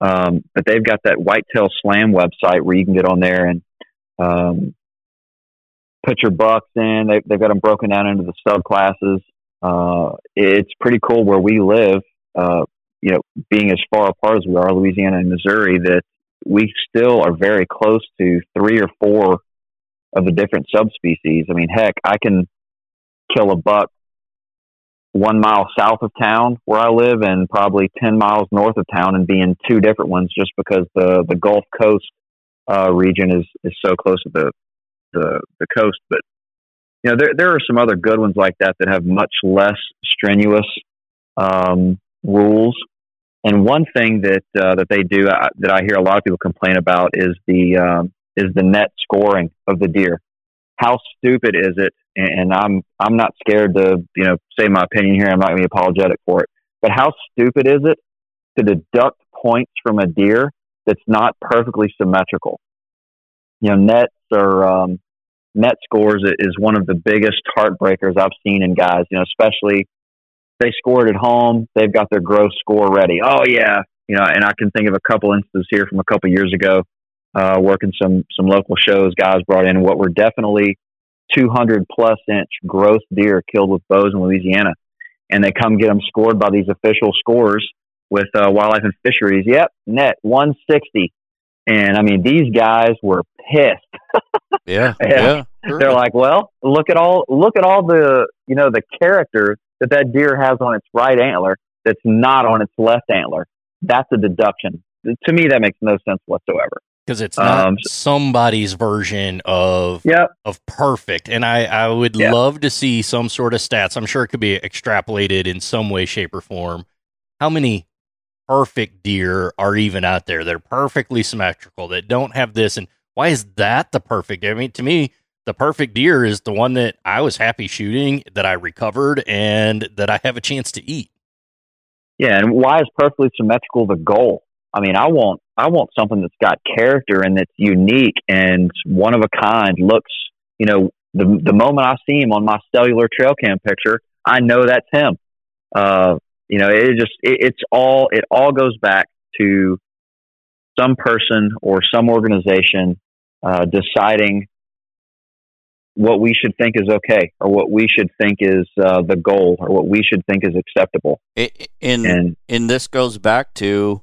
Um, but they've got that Whitetail Slam website where you can get on there and um, put your bucks in. They, they've got them broken down into the subclasses. Uh, it's pretty cool where we live. Uh, you know, being as far apart as we are, Louisiana and Missouri, that we still are very close to three or four of the different subspecies. I mean, heck, I can kill a buck one mile south of town where I live and probably 10 miles north of town and be in two different ones just because the, the Gulf Coast uh, region is, is so close to the, the, the coast. But, you know, there, there are some other good ones like that that have much less strenuous um, rules. And one thing that uh, that they do uh, that I hear a lot of people complain about is the um, is the net scoring of the deer. How stupid is it? And, I'm I'm not scared to you know say my opinion here. I'm not going to be apologetic for it. But how stupid is it to deduct points from a deer that's not perfectly symmetrical? You know, nets are um, net scores is one of the biggest heartbreakers I've seen in guys. You know, especially they scored at home. They've got their gross score ready. Oh yeah, you know, and I can think of a couple instances here from a couple years ago, uh, working some some local shows. Guys brought in what were definitely 200 plus inch gross deer killed with bows in Louisiana, and they come get them scored by these official scores with uh, Wildlife and Fisheries. Yep, net 160. And I mean, these guys were pissed. [LAUGHS] [LAUGHS] yeah, Yeah. yeah. They're like, well, look at all look at all the you know the character that that deer has on its right antler that's not on its left antler. That's a deduction. To me, that makes no sense whatsoever. because it's not Um, somebody's version of Yep. of perfect. And I I would Yeah. love to see some sort of stats. I'm sure it could be extrapolated in some way, shape, or form. How many perfect deer are even out there They're perfectly symmetrical that don't have this? And why is that the perfect? I mean, to me, the perfect deer is the one that I was happy shooting, that I recovered, and that I have a chance to eat. Yeah, and why is perfectly symmetrical the goal? I mean, I want I want something that's got character and that's unique and one of a kind. Looks, you know, the the moment I see him on my cellular trail cam picture, I know that's him. Uh, you know, it just it, it's all it all goes back to some person or some organization uh, deciding what we should think is okay or what we should think is uh, the goal or what we should think is acceptable. I- I- And And and this goes back to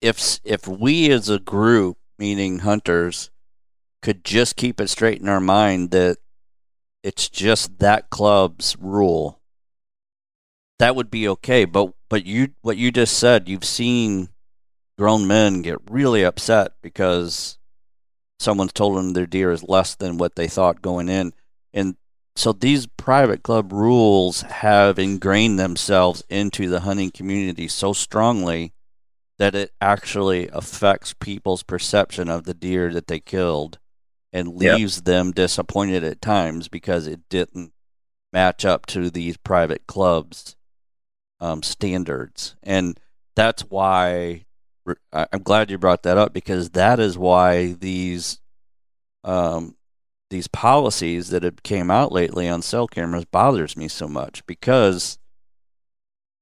if if we as a group, meaning hunters, could just keep it straight in our mind that it's just that club's rule, that would be okay. But but you what you just said, you've seen grown men get really upset because someone's told them their deer is less than what they thought going in, and so these private club rules have ingrained themselves into the hunting community so strongly that it actually affects people's perception of the deer that they killed and Yep. leaves them disappointed at times because it didn't match up to these private clubs um, standards and that's why i'm glad you brought that up because that is why these um, these policies that have came out lately on cell cameras bothers me so much because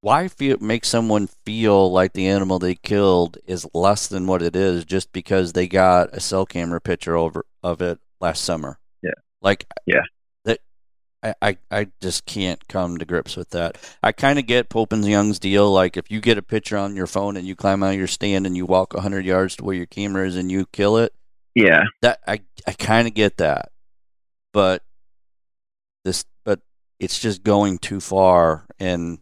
why feel make someone feel like the animal they killed is less than what it is just because they got a cell camera picture over of it last summer? Yeah. Like Yeah. I, I, I just can't come to grips with that. I kind of get Pope and Young's deal. Like, if you get a picture on your phone and you climb out of your stand and you walk 100 yards to where your camera is and you kill it, Yeah. that I I kind of get that, but this but it's just going too far, and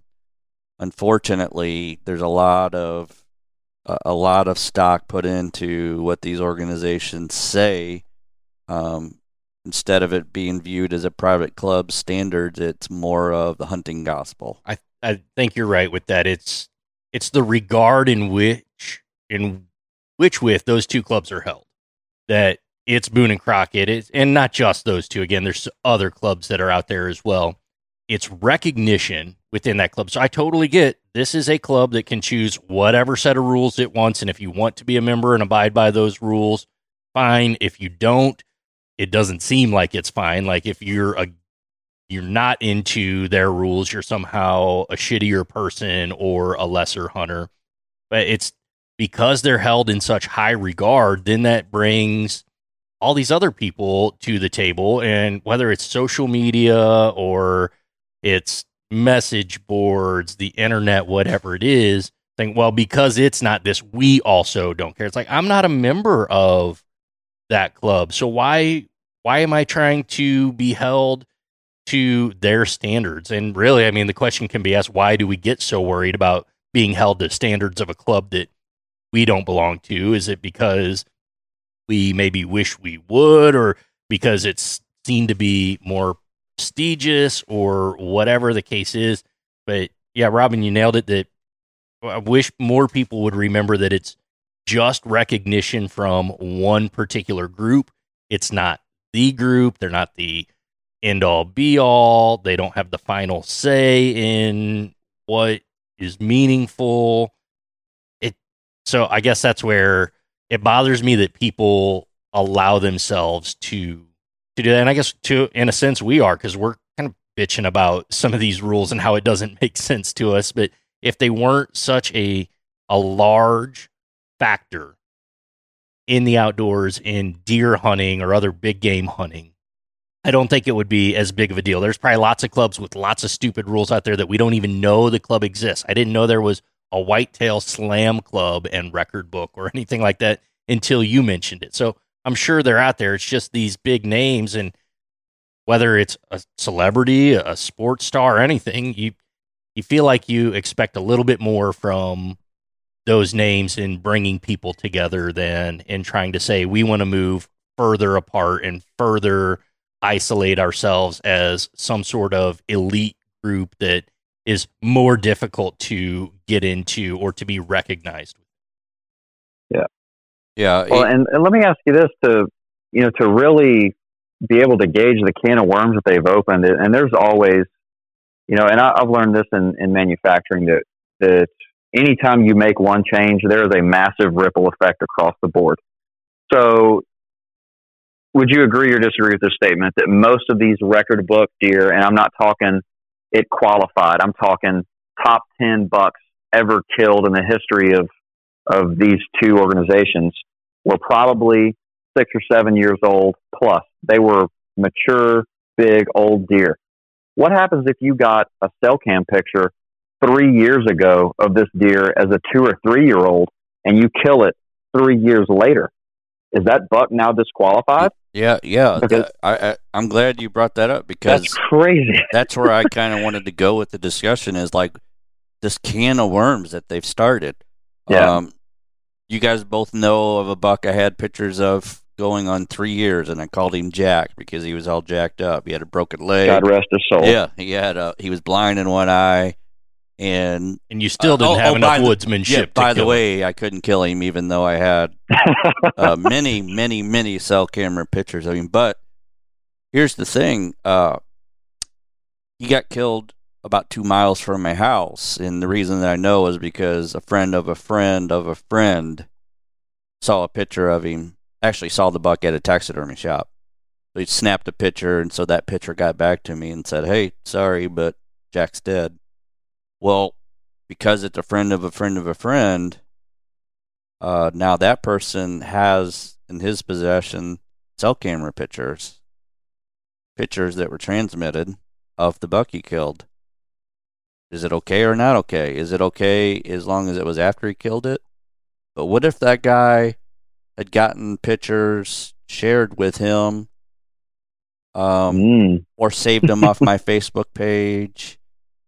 unfortunately, there's a lot of a, a lot of stock put into what these organizations say. Um, instead of it being viewed as a private club standards, it's more of the hunting gospel. I I think you're right with that. It's it's the regard in which in which with those two clubs are held. That it's Boone and Crockett, it's, and not just those two. Again, there's other clubs that are out there as well. It's recognition within that club. So I totally get this is a club that can choose whatever set of rules it wants, and if you want to be a member and abide by those rules, fine. If you don't, it doesn't seem like it's fine. Like if you're a you're not into their rules, you're somehow a shittier person or a lesser hunter. But it's because they're held in such high regard, then that brings all these other people to the table. And whether it's social media or it's message boards, the internet, whatever it is, think, well, because it's not this, we also don't care. It's like, I'm not a member of that club. So why why am I trying to be held to their standards? And really, I mean, the question can be asked: Why do we get so worried about being held to standards of a club that we don't belong to? Is it because we maybe wish we would, or because it's seen to be more prestigious, or whatever the case is? But yeah, Robin, you nailed it. That uh, I wish more people would remember that it's just recognition from one particular group. It's not the group. They're not the end all be all. They don't have the final say in what is meaningful. It so I guess that's where it bothers me that people allow themselves to to do that. And I guess to in a sense we are because we're kind of bitching about some of these rules and how it doesn't make sense to us. But if they weren't such a a large factor in the outdoors in deer hunting or other big game hunting, I don't think it would be as big of a deal. There's probably lots of clubs with lots of stupid rules out there that we don't even know the club exists. I didn't know there was a whitetail slam club and record book or [LAUGHS] anything like that until you mentioned it. So I'm sure they're out there. It's just these big names and whether it's a celebrity, a sports star, anything, you you feel like you expect a little bit more from those names and bringing people together than in trying to say we want to move further apart and further isolate ourselves as some sort of elite group that is more difficult to get into or to be recognized. Yeah, Yeah. Well, and, and let me ask you this to you know to really be able to gauge the can of worms that they've opened, and there's always you know, and I, I've learned this in, in manufacturing that that anytime you make one change, there is a massive ripple effect across the board. So, would you agree or disagree with this statement that most of these record book deer, and I'm not talking it qualified, I'm talking top ten bucks ever killed in the history of of these two organizations were probably six or seven years old plus. They were mature, big, old deer. What happens if you got a cell cam picture three years ago of this deer as a two or three year old and you kill it three years later? Is that buck now disqualified? yeah, yeah. Because- th- I, I I'm glad you brought that up because That's crazy. [LAUGHS] that's where I kind of wanted to go with the discussion is like this can of worms that they've started. Yeah. Um, you guys both know of a buck I had pictures of going on three years, and I called him Jack because he was all jacked up. He had a broken leg. God rest his soul. Yeah, he had a he was blind in one eye, and And you still Uh, didn't oh, have oh, enough the- woodsmanship. yeah. By the kill him. way, I couldn't kill him, even though I had uh, [LAUGHS] many, many, many cell camera pictures of him. But here's the thing: uh, he got killed about two miles from my house, and the reason that I know is because a friend of a friend of a friend saw a picture of him. Actually, saw the buck at a taxidermy shop. So he snapped a picture, and so that picture got back to me and said, "Hey, sorry, but Jack's dead." Well, because it's a friend of a friend of a friend, uh, now that person has in his possession cell camera pictures, pictures that were transmitted of the buck he killed. Is it okay or not okay? Is it okay as long as it was after he killed it? But what if that guy had gotten pictures shared with him, um, Mm. or saved them off my Facebook page?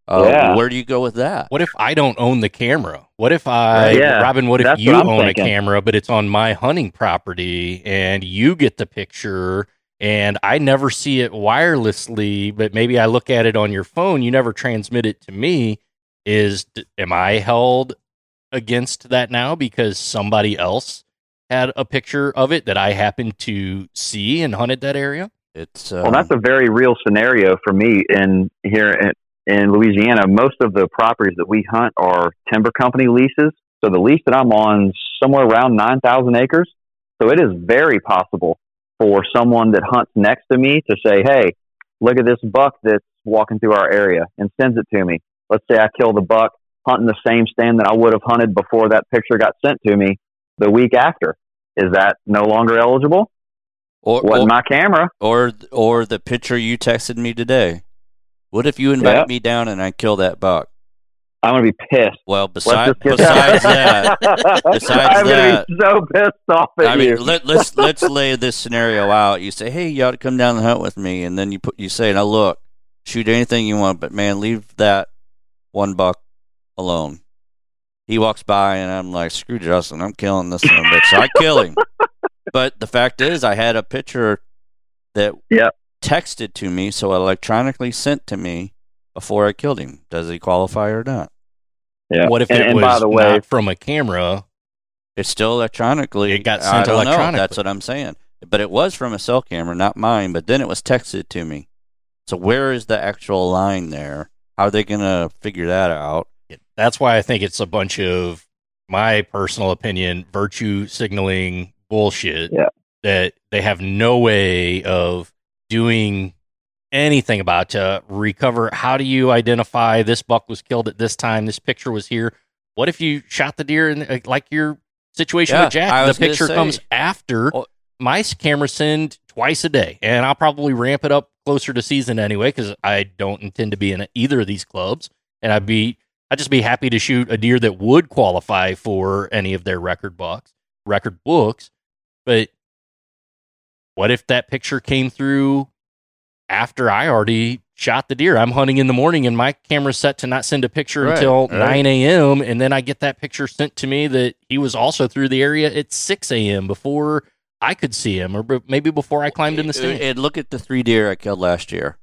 Uh, Yeah. Where do you go with that? What if I don't own the camera? What if I, Yeah, Robin? What if you what own thinking. a camera, but it's on my hunting property, and you get the picture, and I never see it wirelessly, but maybe I look at it on your phone. You never transmit it to me. Is am I held against that now because somebody else had a picture of it that I happened to see and hunted that area? It's um, Well, that's a very real scenario for me in here in, in Louisiana. Most of the properties that we hunt are timber company leases. So the lease that I'm on is somewhere around 9,000 acres. So it is very possible for someone that hunts next to me to say, "Hey, look at this buck that's walking through our area," and sends it to me. Let's say I kill the buck hunting the same stand that I would have hunted before that picture got sent to me the week after. Is that no longer eligible? or, Wasn't or, my camera. or or the picture you texted me today. What if you invite Yeah. me down and I kill that buck? I'm gonna be pissed. Well, besides besides that, [LAUGHS] besides I'm that- gonna be so pissed off at I mean, let, let's let's lay this scenario out. You say, "Hey, you ought to come down and hunt with me," and then you put you say, "Now look, shoot anything you want, but man, leave that one buck alone." He walks by, and I'm like, "Screw Justin, I'm killing this one." bitch." So I kill him. [LAUGHS] But the fact is, I had a picture that Yep. Texted to me, so electronically sent to me before I killed him. Does he qualify or not? yeah. What if and, it and was by the way, not from a camera? It's still electronically. It got I sent don't know. electronically. That's what I'm saying. But it was from a cell camera, not mine. But then it was texted to me. So where is the actual line there? How are they going to figure that out? That's why I think it's a bunch of my personal opinion virtue signaling bullshit Yeah. that they have no way of doing anything about to recover. How do you identify this buck was killed at this time? This picture was here. What if you shot the deer and uh, like your situation Yeah, with Jack? The picture say. comes after. Oh. My s- camera send twice a day, and I'll probably ramp it up closer to season anyway because I don't intend to be in either of these clubs, and I'd be I'd just be happy to shoot a deer that would qualify for any of their record bucks, record books. But what if that picture came through after I already shot the deer? I'm hunting in the morning and my camera's set to not send a picture Right, until right. 9 a.m. And then I get that picture sent to me that he was also through the area at 6 a.m. before I could see him, or maybe before I climbed in the stand. And look at the three deer I killed last year.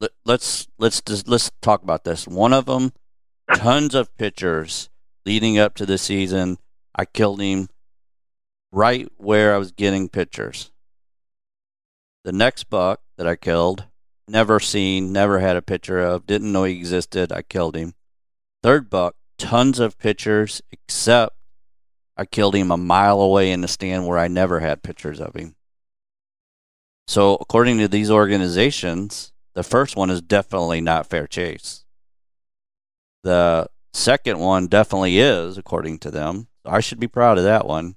Let- Let's let's just let's talk about this. One of them, tons of pictures leading up to the season. I killed him right where I was getting pictures. The next buck that I killed, never seen, never had a picture of, didn't know he existed. I killed him. Third buck, tons of pictures, except I killed him a mile away in the stand where I never had pictures of him. So, according to these organizations, the first one is definitely not fair chase. The second one definitely is, according to them. I should be proud of that one.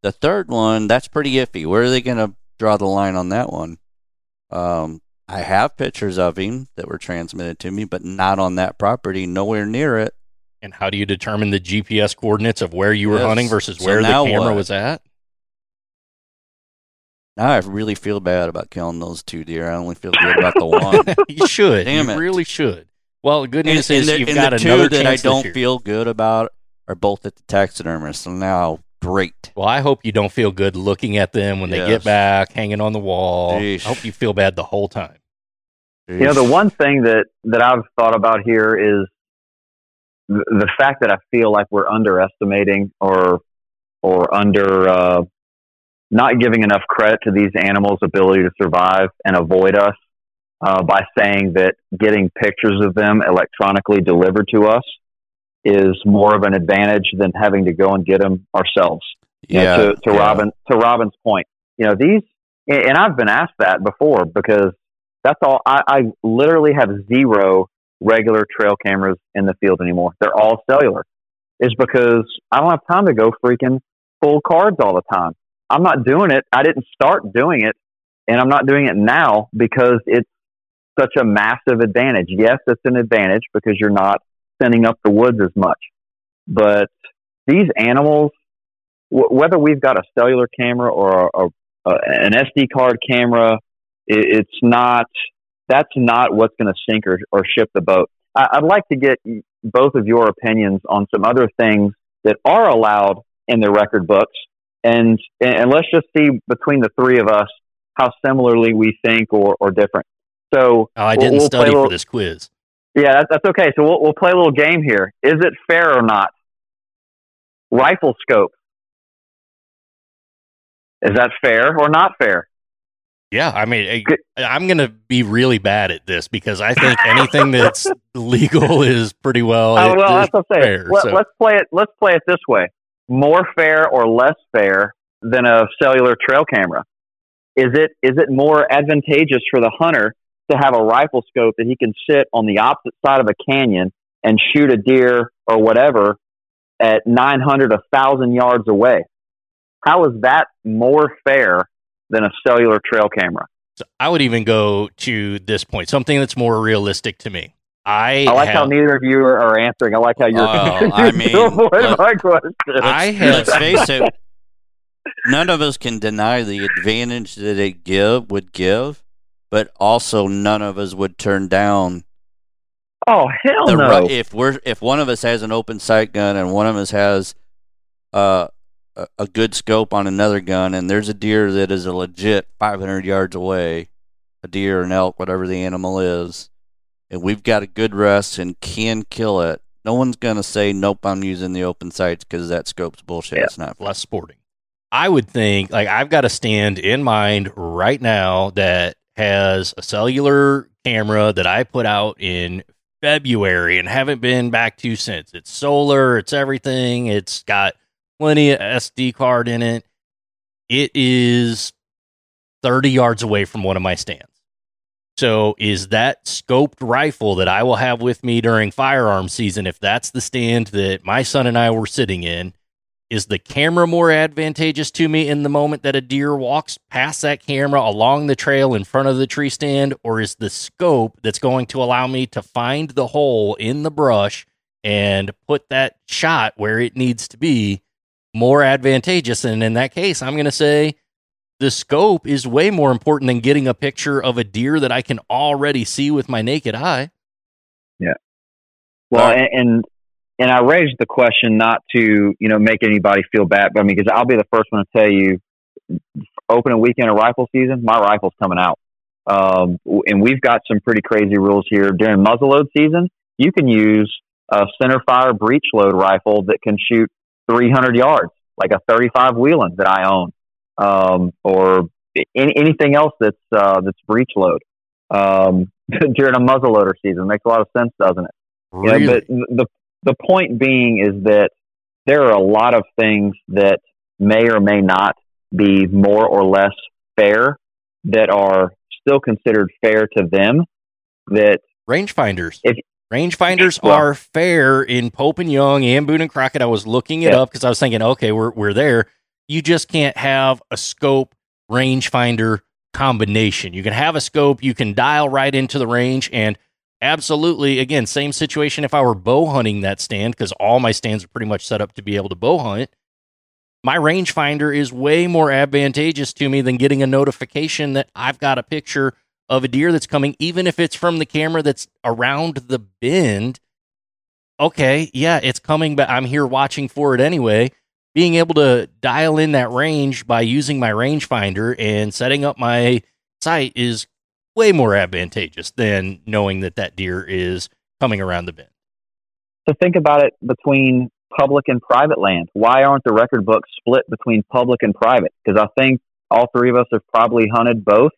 The third one, that's pretty iffy. Where are they going to draw the line on that one? Um, I have pictures of him that were transmitted to me, but not on that property, nowhere near it. and how do you determine the GPS coordinates of where you were Yes. hunting versus So where the camera what? was at? Now I really feel bad about killing those two deer. I only feel good about the one. [LAUGHS] you should. Damn you it. really should. Well, the good news and is the, you've got the another two that I don't year. feel good about are both at the taxidermist. So now great. Well, I hope you don't feel good looking at them when they get back, hanging on the wall. Yeesh. I hope you feel bad the whole time. You know, the one thing that that I've thought about here is the, the fact that I feel like we're underestimating or or under uh, not giving enough credit to these animals' ability to survive and avoid us uh, by saying that getting pictures of them electronically delivered to us is more of an advantage than having to go and get them ourselves. You know, yeah, to, to yeah. Robin to Robin's point, you know these, and I've been asked that before because that's all. I, I literally have zero regular trail cameras in the field anymore. They're all cellular. Is because I don't have time to go freaking full cards all the time. I'm not doing it. I didn't start doing it, and I'm not doing it now because it's such a massive advantage. Yes, it's an advantage because you're not sending up the woods as much, but these animals w- whether we've got a cellular camera or a, a, an SD card camera, it, it's not. That's not what's going to sink or, or ship the boat. I, I'd like to get both of your opinions on some other things that are allowed in the record books, and and let's just see between the three of us how similarly we think or, or different. So Oh, I didn't we'll study a for this quiz. Yeah, that's, that's okay. So we'll, we'll play a little game here. Is it fair or not? Rifle scope. Is that fair or not fair? Yeah, I mean, I, I'm going to be really bad at this because I think anything that's [LAUGHS] legal is pretty well. oh, well, that's what I'm saying. Let, Let's play it. Let's play it this way: more fair or less fair than a cellular trail camera? Is it is it more advantageous for the hunter to have a rifle scope that he can sit on the opposite side of a canyon and shoot a deer or whatever at 900, 1,000 yards away? How is that more fair than a cellular trail camera? So I would even go to this point, something that's more realistic to me. I, I like how neither of you are, are answering. I like how you're. Oh, [LAUGHS] I mean, let- my question. I have Let's [LAUGHS] face it. None of us can deny the advantage that it give would give, but also none of us would turn down oh hell the no! if we're if one of us has an open sight gun and one of us has uh, a, a good scope on another gun, and there's a deer that is a legit 500 yards away, a deer, an elk, whatever the animal is, and we've got a good rest and can kill it. No one's gonna say nope. I'm using the open sights because that scope's bullshit. Yeah. It's not. less sporting. I would think like I've got a stand in mind right now that has a cellular camera that I put out in February and haven't been back to since. It's solar, it's everything. It's got plenty of SD card in it. It is 30 yards away from one of my stands. So is that scoped rifle that I will have with me during firearm season if that's the stand that my son and I were sitting in is the camera more advantageous to me in the moment that a deer walks past that camera along the trail in front of the tree stand or is the scope that's going to allow me to find the hole in the brush and put that shot where it needs to be more advantageous and in that case I'm going to say the scope is way more important than getting a picture of a deer that I can already see with my naked eye. Yeah. Well, right. and, and I raised the question not to you know make anybody feel bad, but I mean because I'll be the first one to tell you, opening weekend of rifle season, my rifle's coming out, um, and we've got some pretty crazy rules here during muzzleload season. You can use a center fire breech load rifle that can shoot 300 yards, like a 35 Whelen that I own, um, or any, anything else that's uh, that's breech load um, [LAUGHS] during a muzzleloader season. Makes a lot of sense, doesn't it? Really? Yeah, but the the point being is that there are a lot of things that may or may not be more or less fair that are still considered fair to them. That rangefinders. If- rangefinders Well- are fair in Pope and Young and Boone and Crockett. I was looking it Yeah. up because I was thinking, okay, we're we're there. You just can't have a scope rangefinder combination. You can have a scope, you can dial right into the range, and absolutely, again, same situation if I were bow hunting that stand because all my stands are pretty much set up to be able to bow hunt. My rangefinder is way more advantageous to me than getting a notification that I've got a picture of a deer that's coming, even if it's from the camera that's around the bend. Okay, yeah, it's coming, but I'm here watching for it anyway being able to dial in that range by using my rangefinder and setting up my sight is way more advantageous than knowing that that deer is coming around the bend. So think about it between public and private land. Why aren't the record books split between public and private? Because I think all three of us have probably hunted both.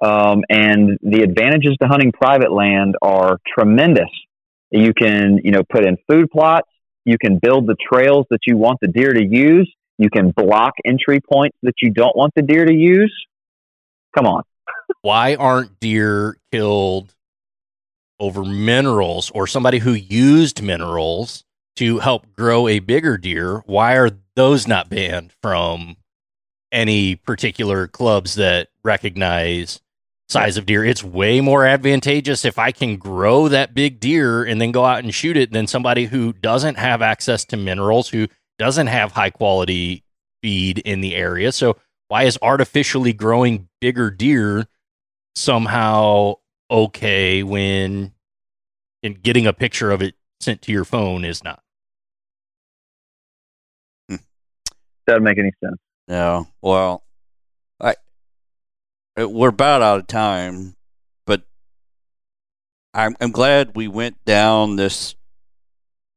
Um, and the advantages to hunting private land are tremendous. You can, you know, put in food plots. You can build the trails that you want the deer to use. You can block entry points that you don't want the deer to use. Come on. Why aren't deer killed over minerals or somebody who used minerals to help grow a bigger deer? Why are those not banned from any particular clubs that recognize size of deer. It's way more advantageous if I can grow that big deer and then go out and shoot it than somebody who doesn't have access to minerals, who doesn't have high quality feed in the area. So why is artificially growing bigger deer somehow okay when in getting a picture of it sent to your phone is not? Doesn't make any sense. No. Well, I uh, we're about out of time, but I'm I'm glad we went down this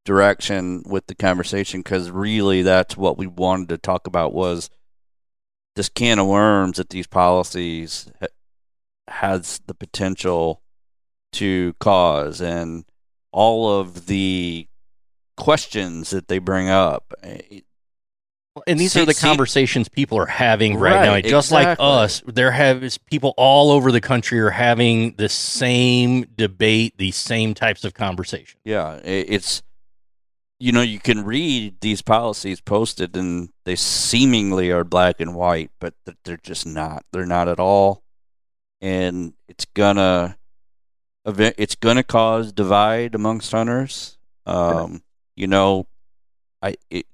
direction with the conversation because really that's what we wanted to talk about was this can of worms that these policies ha- has the potential to cause and all of the questions that they bring up eh, And these See- are the see- conversations people are having right, now. Right, Just like us, there have is people all over the country are having the same debate, these same types of conversation. Yeah, it's you know you can read these policies posted and they seemingly are black and white, but they're just not. They're not at all, and it's gonna. It's gonna cause divide amongst hunters. Um, you know, I it.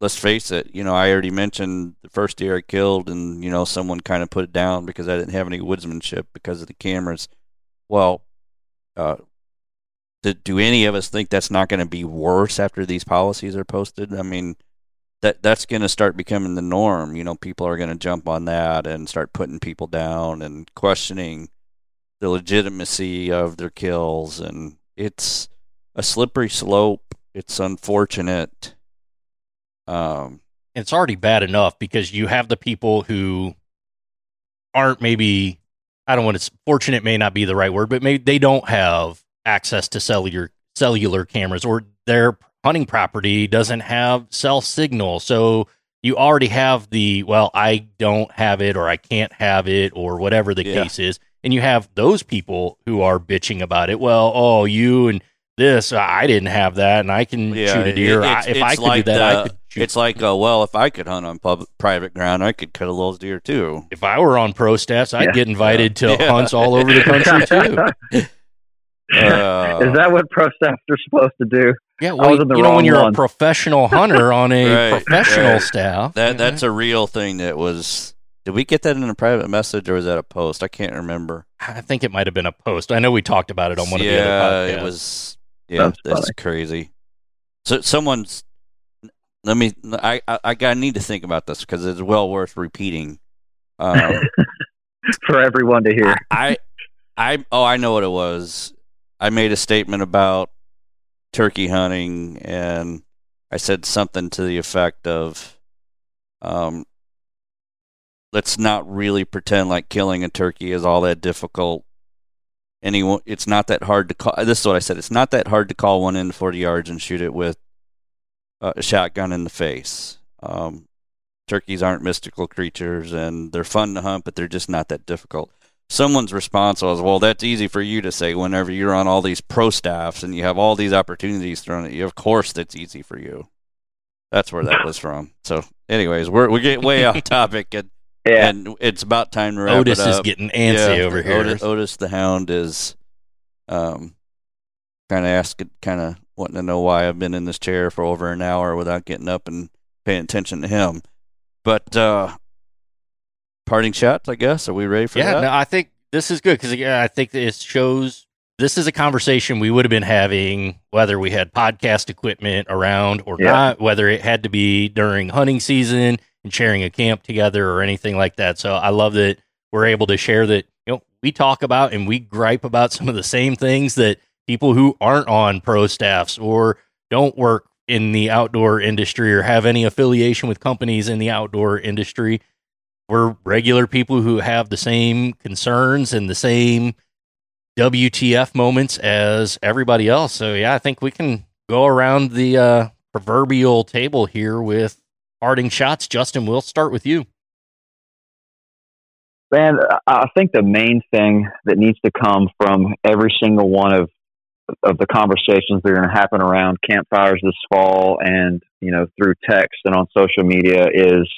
Let's face it. You know, I already mentioned the first deer I killed, and you know, someone kind of put it down because I didn't have any woodsmanship because of the cameras. Well, uh, do, do any of us think that's not going to be worse after these policies are posted? I mean, that that's going to start becoming the norm. You know, people are going to jump on that and start putting people down and questioning the legitimacy of their kills, and it's a slippery slope. It's unfortunate. Um, it's already bad enough because you have the people who aren't maybe I don't want to fortunate may not be the right word, but maybe they don't have access to cellular cellular cameras or their hunting property doesn't have cell signal. So you already have the well, I don't have it or I can't have it or whatever the Yeah. case is. And you have those people who are bitching about it. Well, oh, you and this, I didn't have that, and I can Yeah, shoot a deer. it- I- it's- if I could like do that, I the- could shoot it's like, uh, well, if I could hunt on pub- private ground, I could kill those deer too. if I were on pro staffs, I'd Yeah. get invited to Yeah. [LAUGHS] hunts all over the country too. [LAUGHS] Uh, Is that what pro staffs are supposed to do? Yeah, well, was in the you know, when you're one. a professional [LAUGHS] hunter on a Right, professional right. staff, That that's a real thing. That was. Did we get that in a private message or was that a post? I can't remember. I think it might have been a post. I know we talked about it on one yeah, of the other podcasts. it was. Yeah, That's that's, crazy. So someone's. Let me. I I, I got need to think about this because it's well worth repeating. Um, [LAUGHS] for everyone to hear. I, I, oh, I know what it was. I made a statement about turkey hunting, and I said something to the effect of, um, let's not really pretend like killing a turkey is all that difficult. Anyone, it's not that hard to call. This is what I said. It's not that hard to call one in 40 yards and shoot it with uh, a shotgun in the face. Um, turkeys aren't mystical creatures, and they're fun to hunt, but they're just not that difficult someone's response was, "Well, that's easy for you to say whenever you're on all these pro staffs and you have all these opportunities thrown at you. Of course, that's easy for you." That's where that was from. So, anyways, we're we get way off [LAUGHS] topic, and, Yeah. and it's about time to wrap Otis it is up. getting antsy Yeah, over here. Otis, Otis the Hound is, um, kind of asking, kind of wanting to know why I've been in this chair for over an hour without getting up and paying attention to him. But uh, parting shots, I guess. Are we ready for yeah, that? no, I think this is good because I think that it shows this is a conversation we would have been having whether we had podcast equipment around or Yeah. not, whether it had to be during hunting season and sharing a camp together or anything like that. So I love that we're able to share that, you know, we talk about and we gripe about some of the same things that people who aren't on pro staffs or don't work in the outdoor industry or have any affiliation with companies in the outdoor industry. We're regular people who have the same concerns and the same WTF moments as everybody else. So yeah, I think we can go around the uh, proverbial table here with parting shots. Justin, we'll start with you. Man, I think the main thing that needs to come from every single one of of the conversations that are going to happen around campfires this fall, and you know through text and on social media, is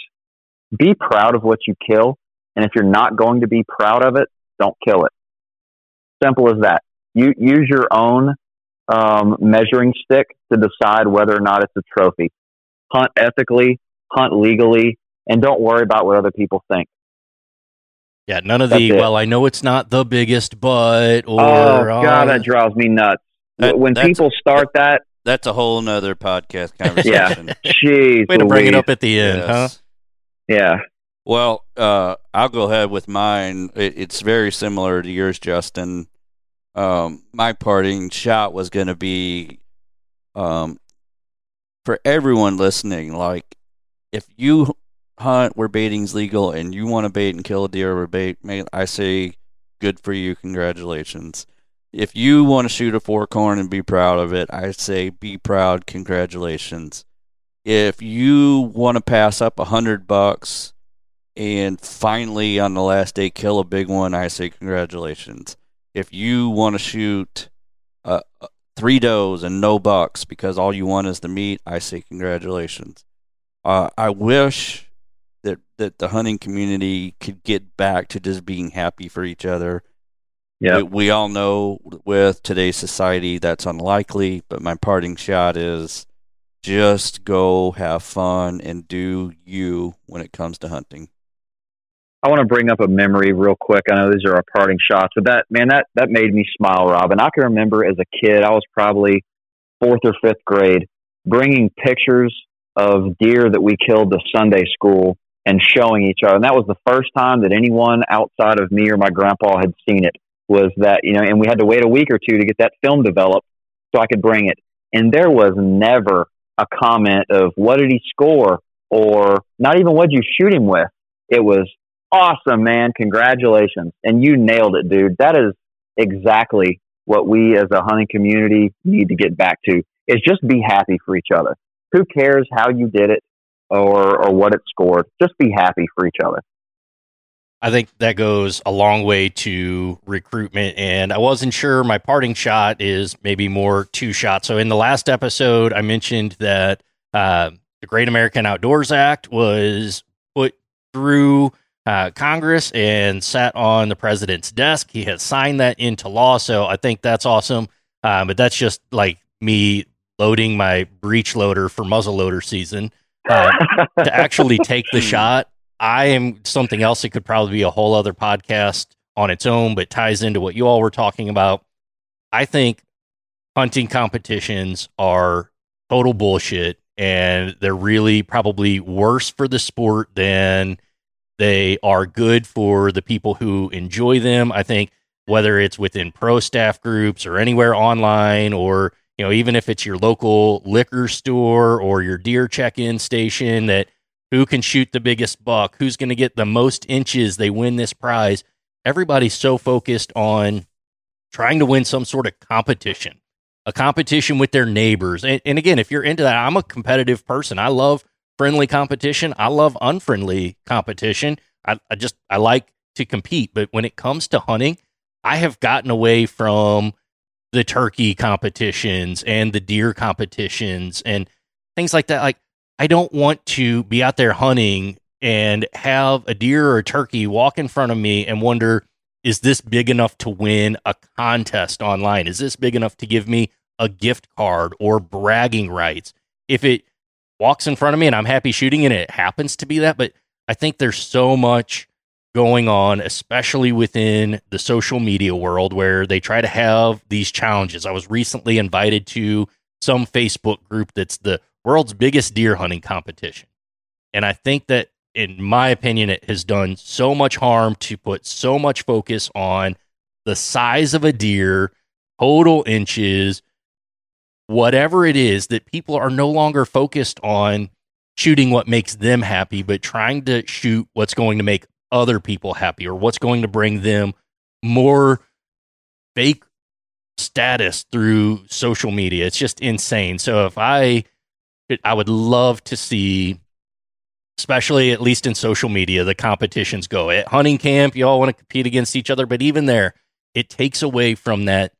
be proud of what you kill, and if you're not going to be proud of it, don't kill it. Simple as that. You use your own um, measuring stick to decide whether or not it's a trophy. Hunt ethically, hunt legally, and don't worry about what other people think. Yeah, none of That's the it. well, I know it's not the biggest, but or oh god, uh, that drives me nuts. That- when people start that, That's a whole nother podcast [LAUGHS] conversation. jeez, way to bring it up at the end, huh? Yeah, Well, uh, I'll go ahead with mine. It, it's very similar to yours, Justin. Um, my parting shot was going to be um, for everyone listening. Like, if you hunt where baiting's legal and you want to bait and kill a deer where bait, I say good for you. Congratulations. If you want to shoot a forkhorn and be proud of it, I say be proud. Congratulations. If you want to pass up a hundred bucks and finally on the last day kill a big one, I say congratulations. If you want to shoot uh, uh, three does and no bucks because all you want is the meat, I say congratulations. Uh, I wish that that the hunting community could get back to just being happy for each other. yeah. We, we all know with today's society that's unlikely, but my parting shot is just go have fun and do you when it comes to hunting. I want to bring up a memory real quick. I know these are our parting shots, but that man, that that made me smile, Rob. And I can remember as a kid, I was probably fourth or fifth grade, bringing pictures of deer that we killed to Sunday school and showing each other. And that was the first time that anyone outside of me or my grandpa had seen it. Was that you know? And we had to wait a week or two to get that film developed so I could bring it. And there was never a comment of what did he score or not even what you shoot him with. It was awesome, man. Congratulations. And you nailed it, dude. That is exactly what we as a hunting community need to get back to is just be happy for each other. Who cares how you did it or, or what it scored? Just be happy for each other. I think that goes a long way to recruitment. And I wasn't sure my parting shot is maybe more two shots. So in the last episode, I mentioned that uh, the Great American Outdoors Act was put through uh, Congress and sat on the president's desk. He has signed that into law. So I think that's awesome. Uh, but that's just like me loading my breech loader for muzzle loader season. Uh, to actually take the [LAUGHS] shot, I am something else that could probably be a whole other podcast on its own, but ties into what you all were talking about. I think hunting competitions are total bullshit and they're really probably worse for the sport than they are good for the people who enjoy them. I think whether it's within pro staff groups or anywhere online or you know even if it's your local liquor store or your deer check-in station that who can shoot the biggest buck, who's going to get the most inches, they win this prize. Everybody's so focused on trying to win some sort of competition, a competition with their neighbors. And, and again, if you're into that, I'm a competitive person. I love friendly competition. I love unfriendly competition. I, I just, I like to compete. But when it comes to hunting, I have gotten away from the turkey competitions and the deer competitions and things like that. Like, I don't want to be out there hunting and have a deer or a turkey walk in front of me and wonder, is this big enough to win a contest online? Is this big enough to give me a gift card or bragging rights? If it walks in front of me and I'm happy shooting and it happens to be that, but I think there's so much going on, especially within the social media world where they try to have these challenges. I was recently invited to some Facebook group that's the world's biggest deer hunting competition. And I think that, in my opinion, it has done so much harm to put so much focus on the size of a deer, total inches, whatever it is, that people are no longer focused on shooting what makes them happy, but trying to shoot what's going to make other people happy or what's going to bring them more fake status through social media. It's just insane. So if I I would love to see especially at least in social media the competitions go. At hunting camp, you all want to compete against each other, but even there it takes away from that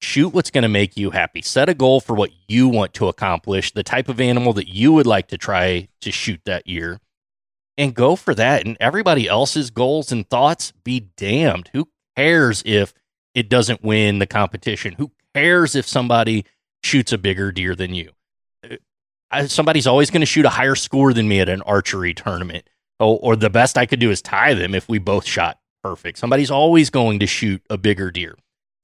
shoot what's going to make you happy. Set a goal for what you want to accomplish, the type of animal that you would like to try to shoot that year, and go for that. And everybody else's goals and thoughts be damned. Who cares if it doesn't win the competition? Who cares if somebody shoots a bigger deer than you? Uh, somebody's always going to shoot a higher score than me at an archery tournament. Oh, or the best I could do is tie them if we both shot perfect. Somebody's always going to shoot a bigger deer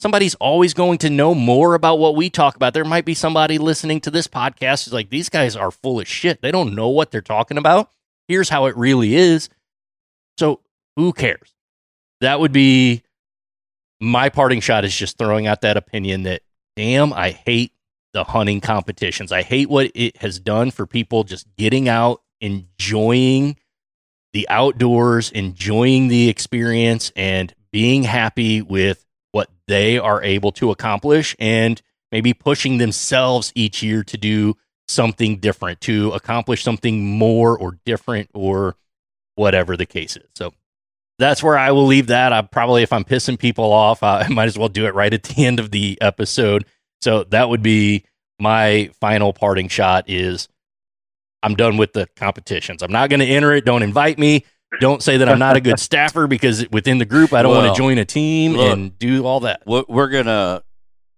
somebody's always going to know more about what we talk about. There might be somebody listening to this podcast who's like, these guys are full of shit. They don't know what they're talking about. Here's how it really is. So who cares? That would be my parting shot is just throwing out that opinion that, damn, I hate the hunting competitions. I hate what it has done for people just getting out, enjoying the outdoors, enjoying the experience, and being happy with what they are able to accomplish and maybe pushing themselves each year to do something different, to accomplish something more or different or whatever the case is. So that's where I will leave that. I probably, if I'm pissing people off, I [LAUGHS] might as well do it right at the end of the episode. So that would be my final parting shot is I'm done with the competitions. I'm not going to enter it. Don't invite me. Don't say that I'm not a good [LAUGHS] staffer because within the group I don't well, want to join a team look, and do all that. We're gonna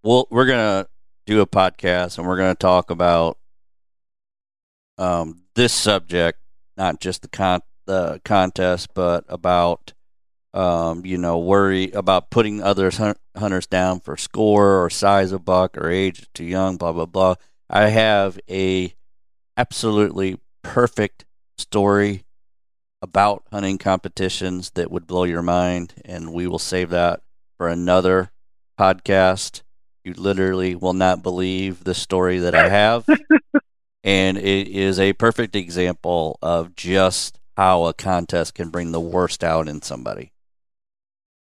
we'll, we're gonna do a podcast and we're gonna talk about um, this subject, not just the con the contest, but about um, you know worry about putting other hunters down for score or size of buck or age too young, blah blah blah. I have a absolutely perfect story about hunting competitions that would blow your mind, and we will save that for another podcast. You literally will not believe the story that I have. and it is a perfect example of just how a contest can bring the worst out in somebody.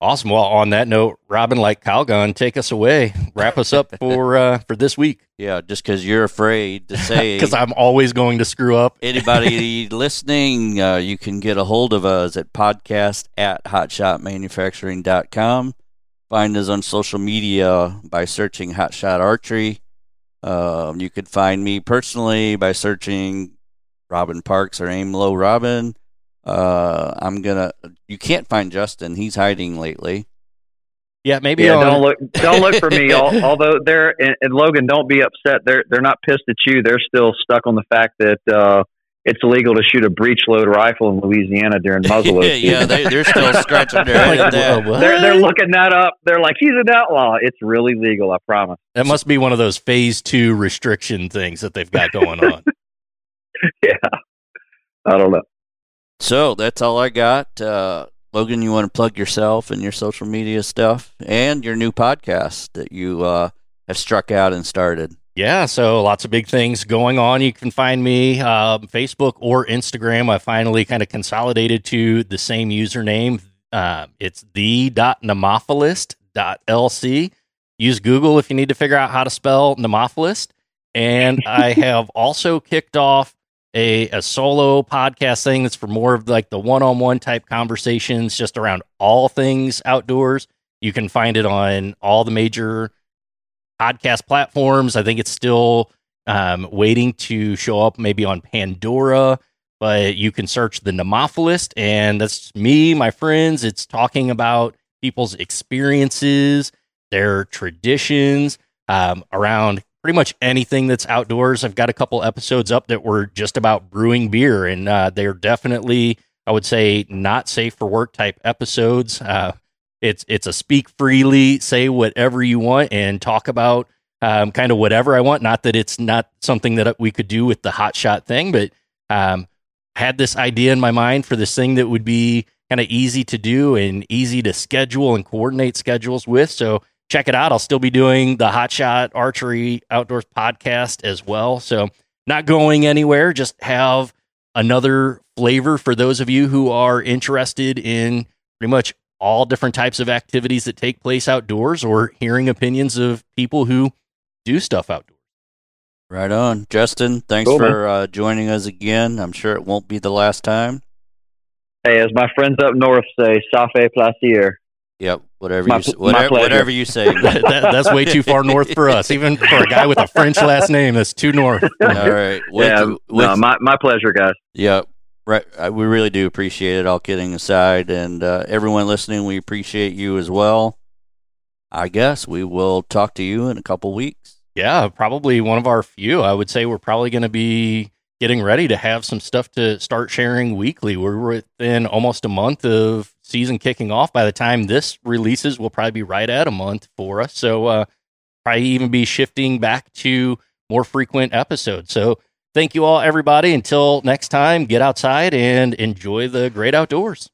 Awesome. Well, on that note, Robin, like Calgon, take us away. Wrap us up [LAUGHS] for uh, for this week. Yeah, just because you're afraid to say, [LAUGHS] because I'm always going to screw up. anybody [LAUGHS] listening, uh, you can get a hold of us at podcast at hotshotmanufacturing.com. Find us on social media by searching Hotshot Archery. Um, you could find me personally by searching Robin Parks or Aim Low Robin. Uh, I'm gonna. You can't find Justin. He's hiding lately. Yeah, maybe. Yeah, don't look. Don't look for me. [LAUGHS] although they're and, and, Logan, don't be upset. They're they're not pissed at you. They're still stuck on the fact that uh, it's illegal to shoot a breech load rifle in Louisiana during [LAUGHS] muzzleload. yeah, they, are still [LAUGHS] scratching their head. They're they're looking that up. They're like, he's an outlaw. It's really legal. I promise. That must be one of those phase two restriction things that they've got going on. yeah, I don't know. So that's all I got. Uh, Logan, you want to plug yourself and your social media stuff and your new podcast that you uh, have struck out and started. Yeah, so lots of big things going on. You can find me uh, Facebook or Instagram. I finally kind of consolidated to the same username. Uh, it's the.nemophilist.lc. Use Google if you need to figure out how to spell nemophilist. And I [LAUGHS] have also kicked off a, a solo podcast thing that's for more of like the one-on-one type conversations just around all things outdoors. You can find it on all the major podcast platforms. I think it's still um, waiting to show up maybe on pandora but you can search the nemophilist and that's me my friends. It's talking about people's experiences their traditions um, around pretty much anything that's outdoors. I've got a couple episodes up that were just about brewing beer, and uh, they're definitely I would say not safe for work type episodes. Uh, it's it's a speak freely, say whatever you want, and talk about um, kind of whatever I want. Not that it's not something that we could do with the hot shot thing, but um, had this idea in my mind for this thing that would be kind of easy to do and easy to schedule and coordinate schedules with. So check it out. I'll still be doing the Hot Shot Archery Outdoors podcast as well. So not going anywhere, just have another flavor for those of you who are interested in pretty much all different types of activities that take place outdoors or hearing opinions of people who do stuff outdoors. Right on. Justin, thanks cool, for uh, joining us again. I'm sure it won't be the last time. Hey, as my friends up north say, safe plaisir. Yep, whatever my, you whatever, whatever you say. [LAUGHS] that, that, that's way too far north for us. Even for a guy with a French last name, that's too north. [LAUGHS] All right. With, yeah, with, no, my my pleasure, guys. Yep. Right, we really do appreciate it. All kidding aside, and uh, everyone listening, we appreciate you as well. I guess we will talk to you in a couple weeks. Yeah, probably one of our few. I would say we're probably going to be getting ready to have some stuff to start sharing weekly. We're within almost a month of season kicking off. By the time this releases, we'll probably be right at a month for us. So, uh, probably even be shifting back to more frequent episodes. So, thank you all, everybody. Until next time, get outside and enjoy the great outdoors.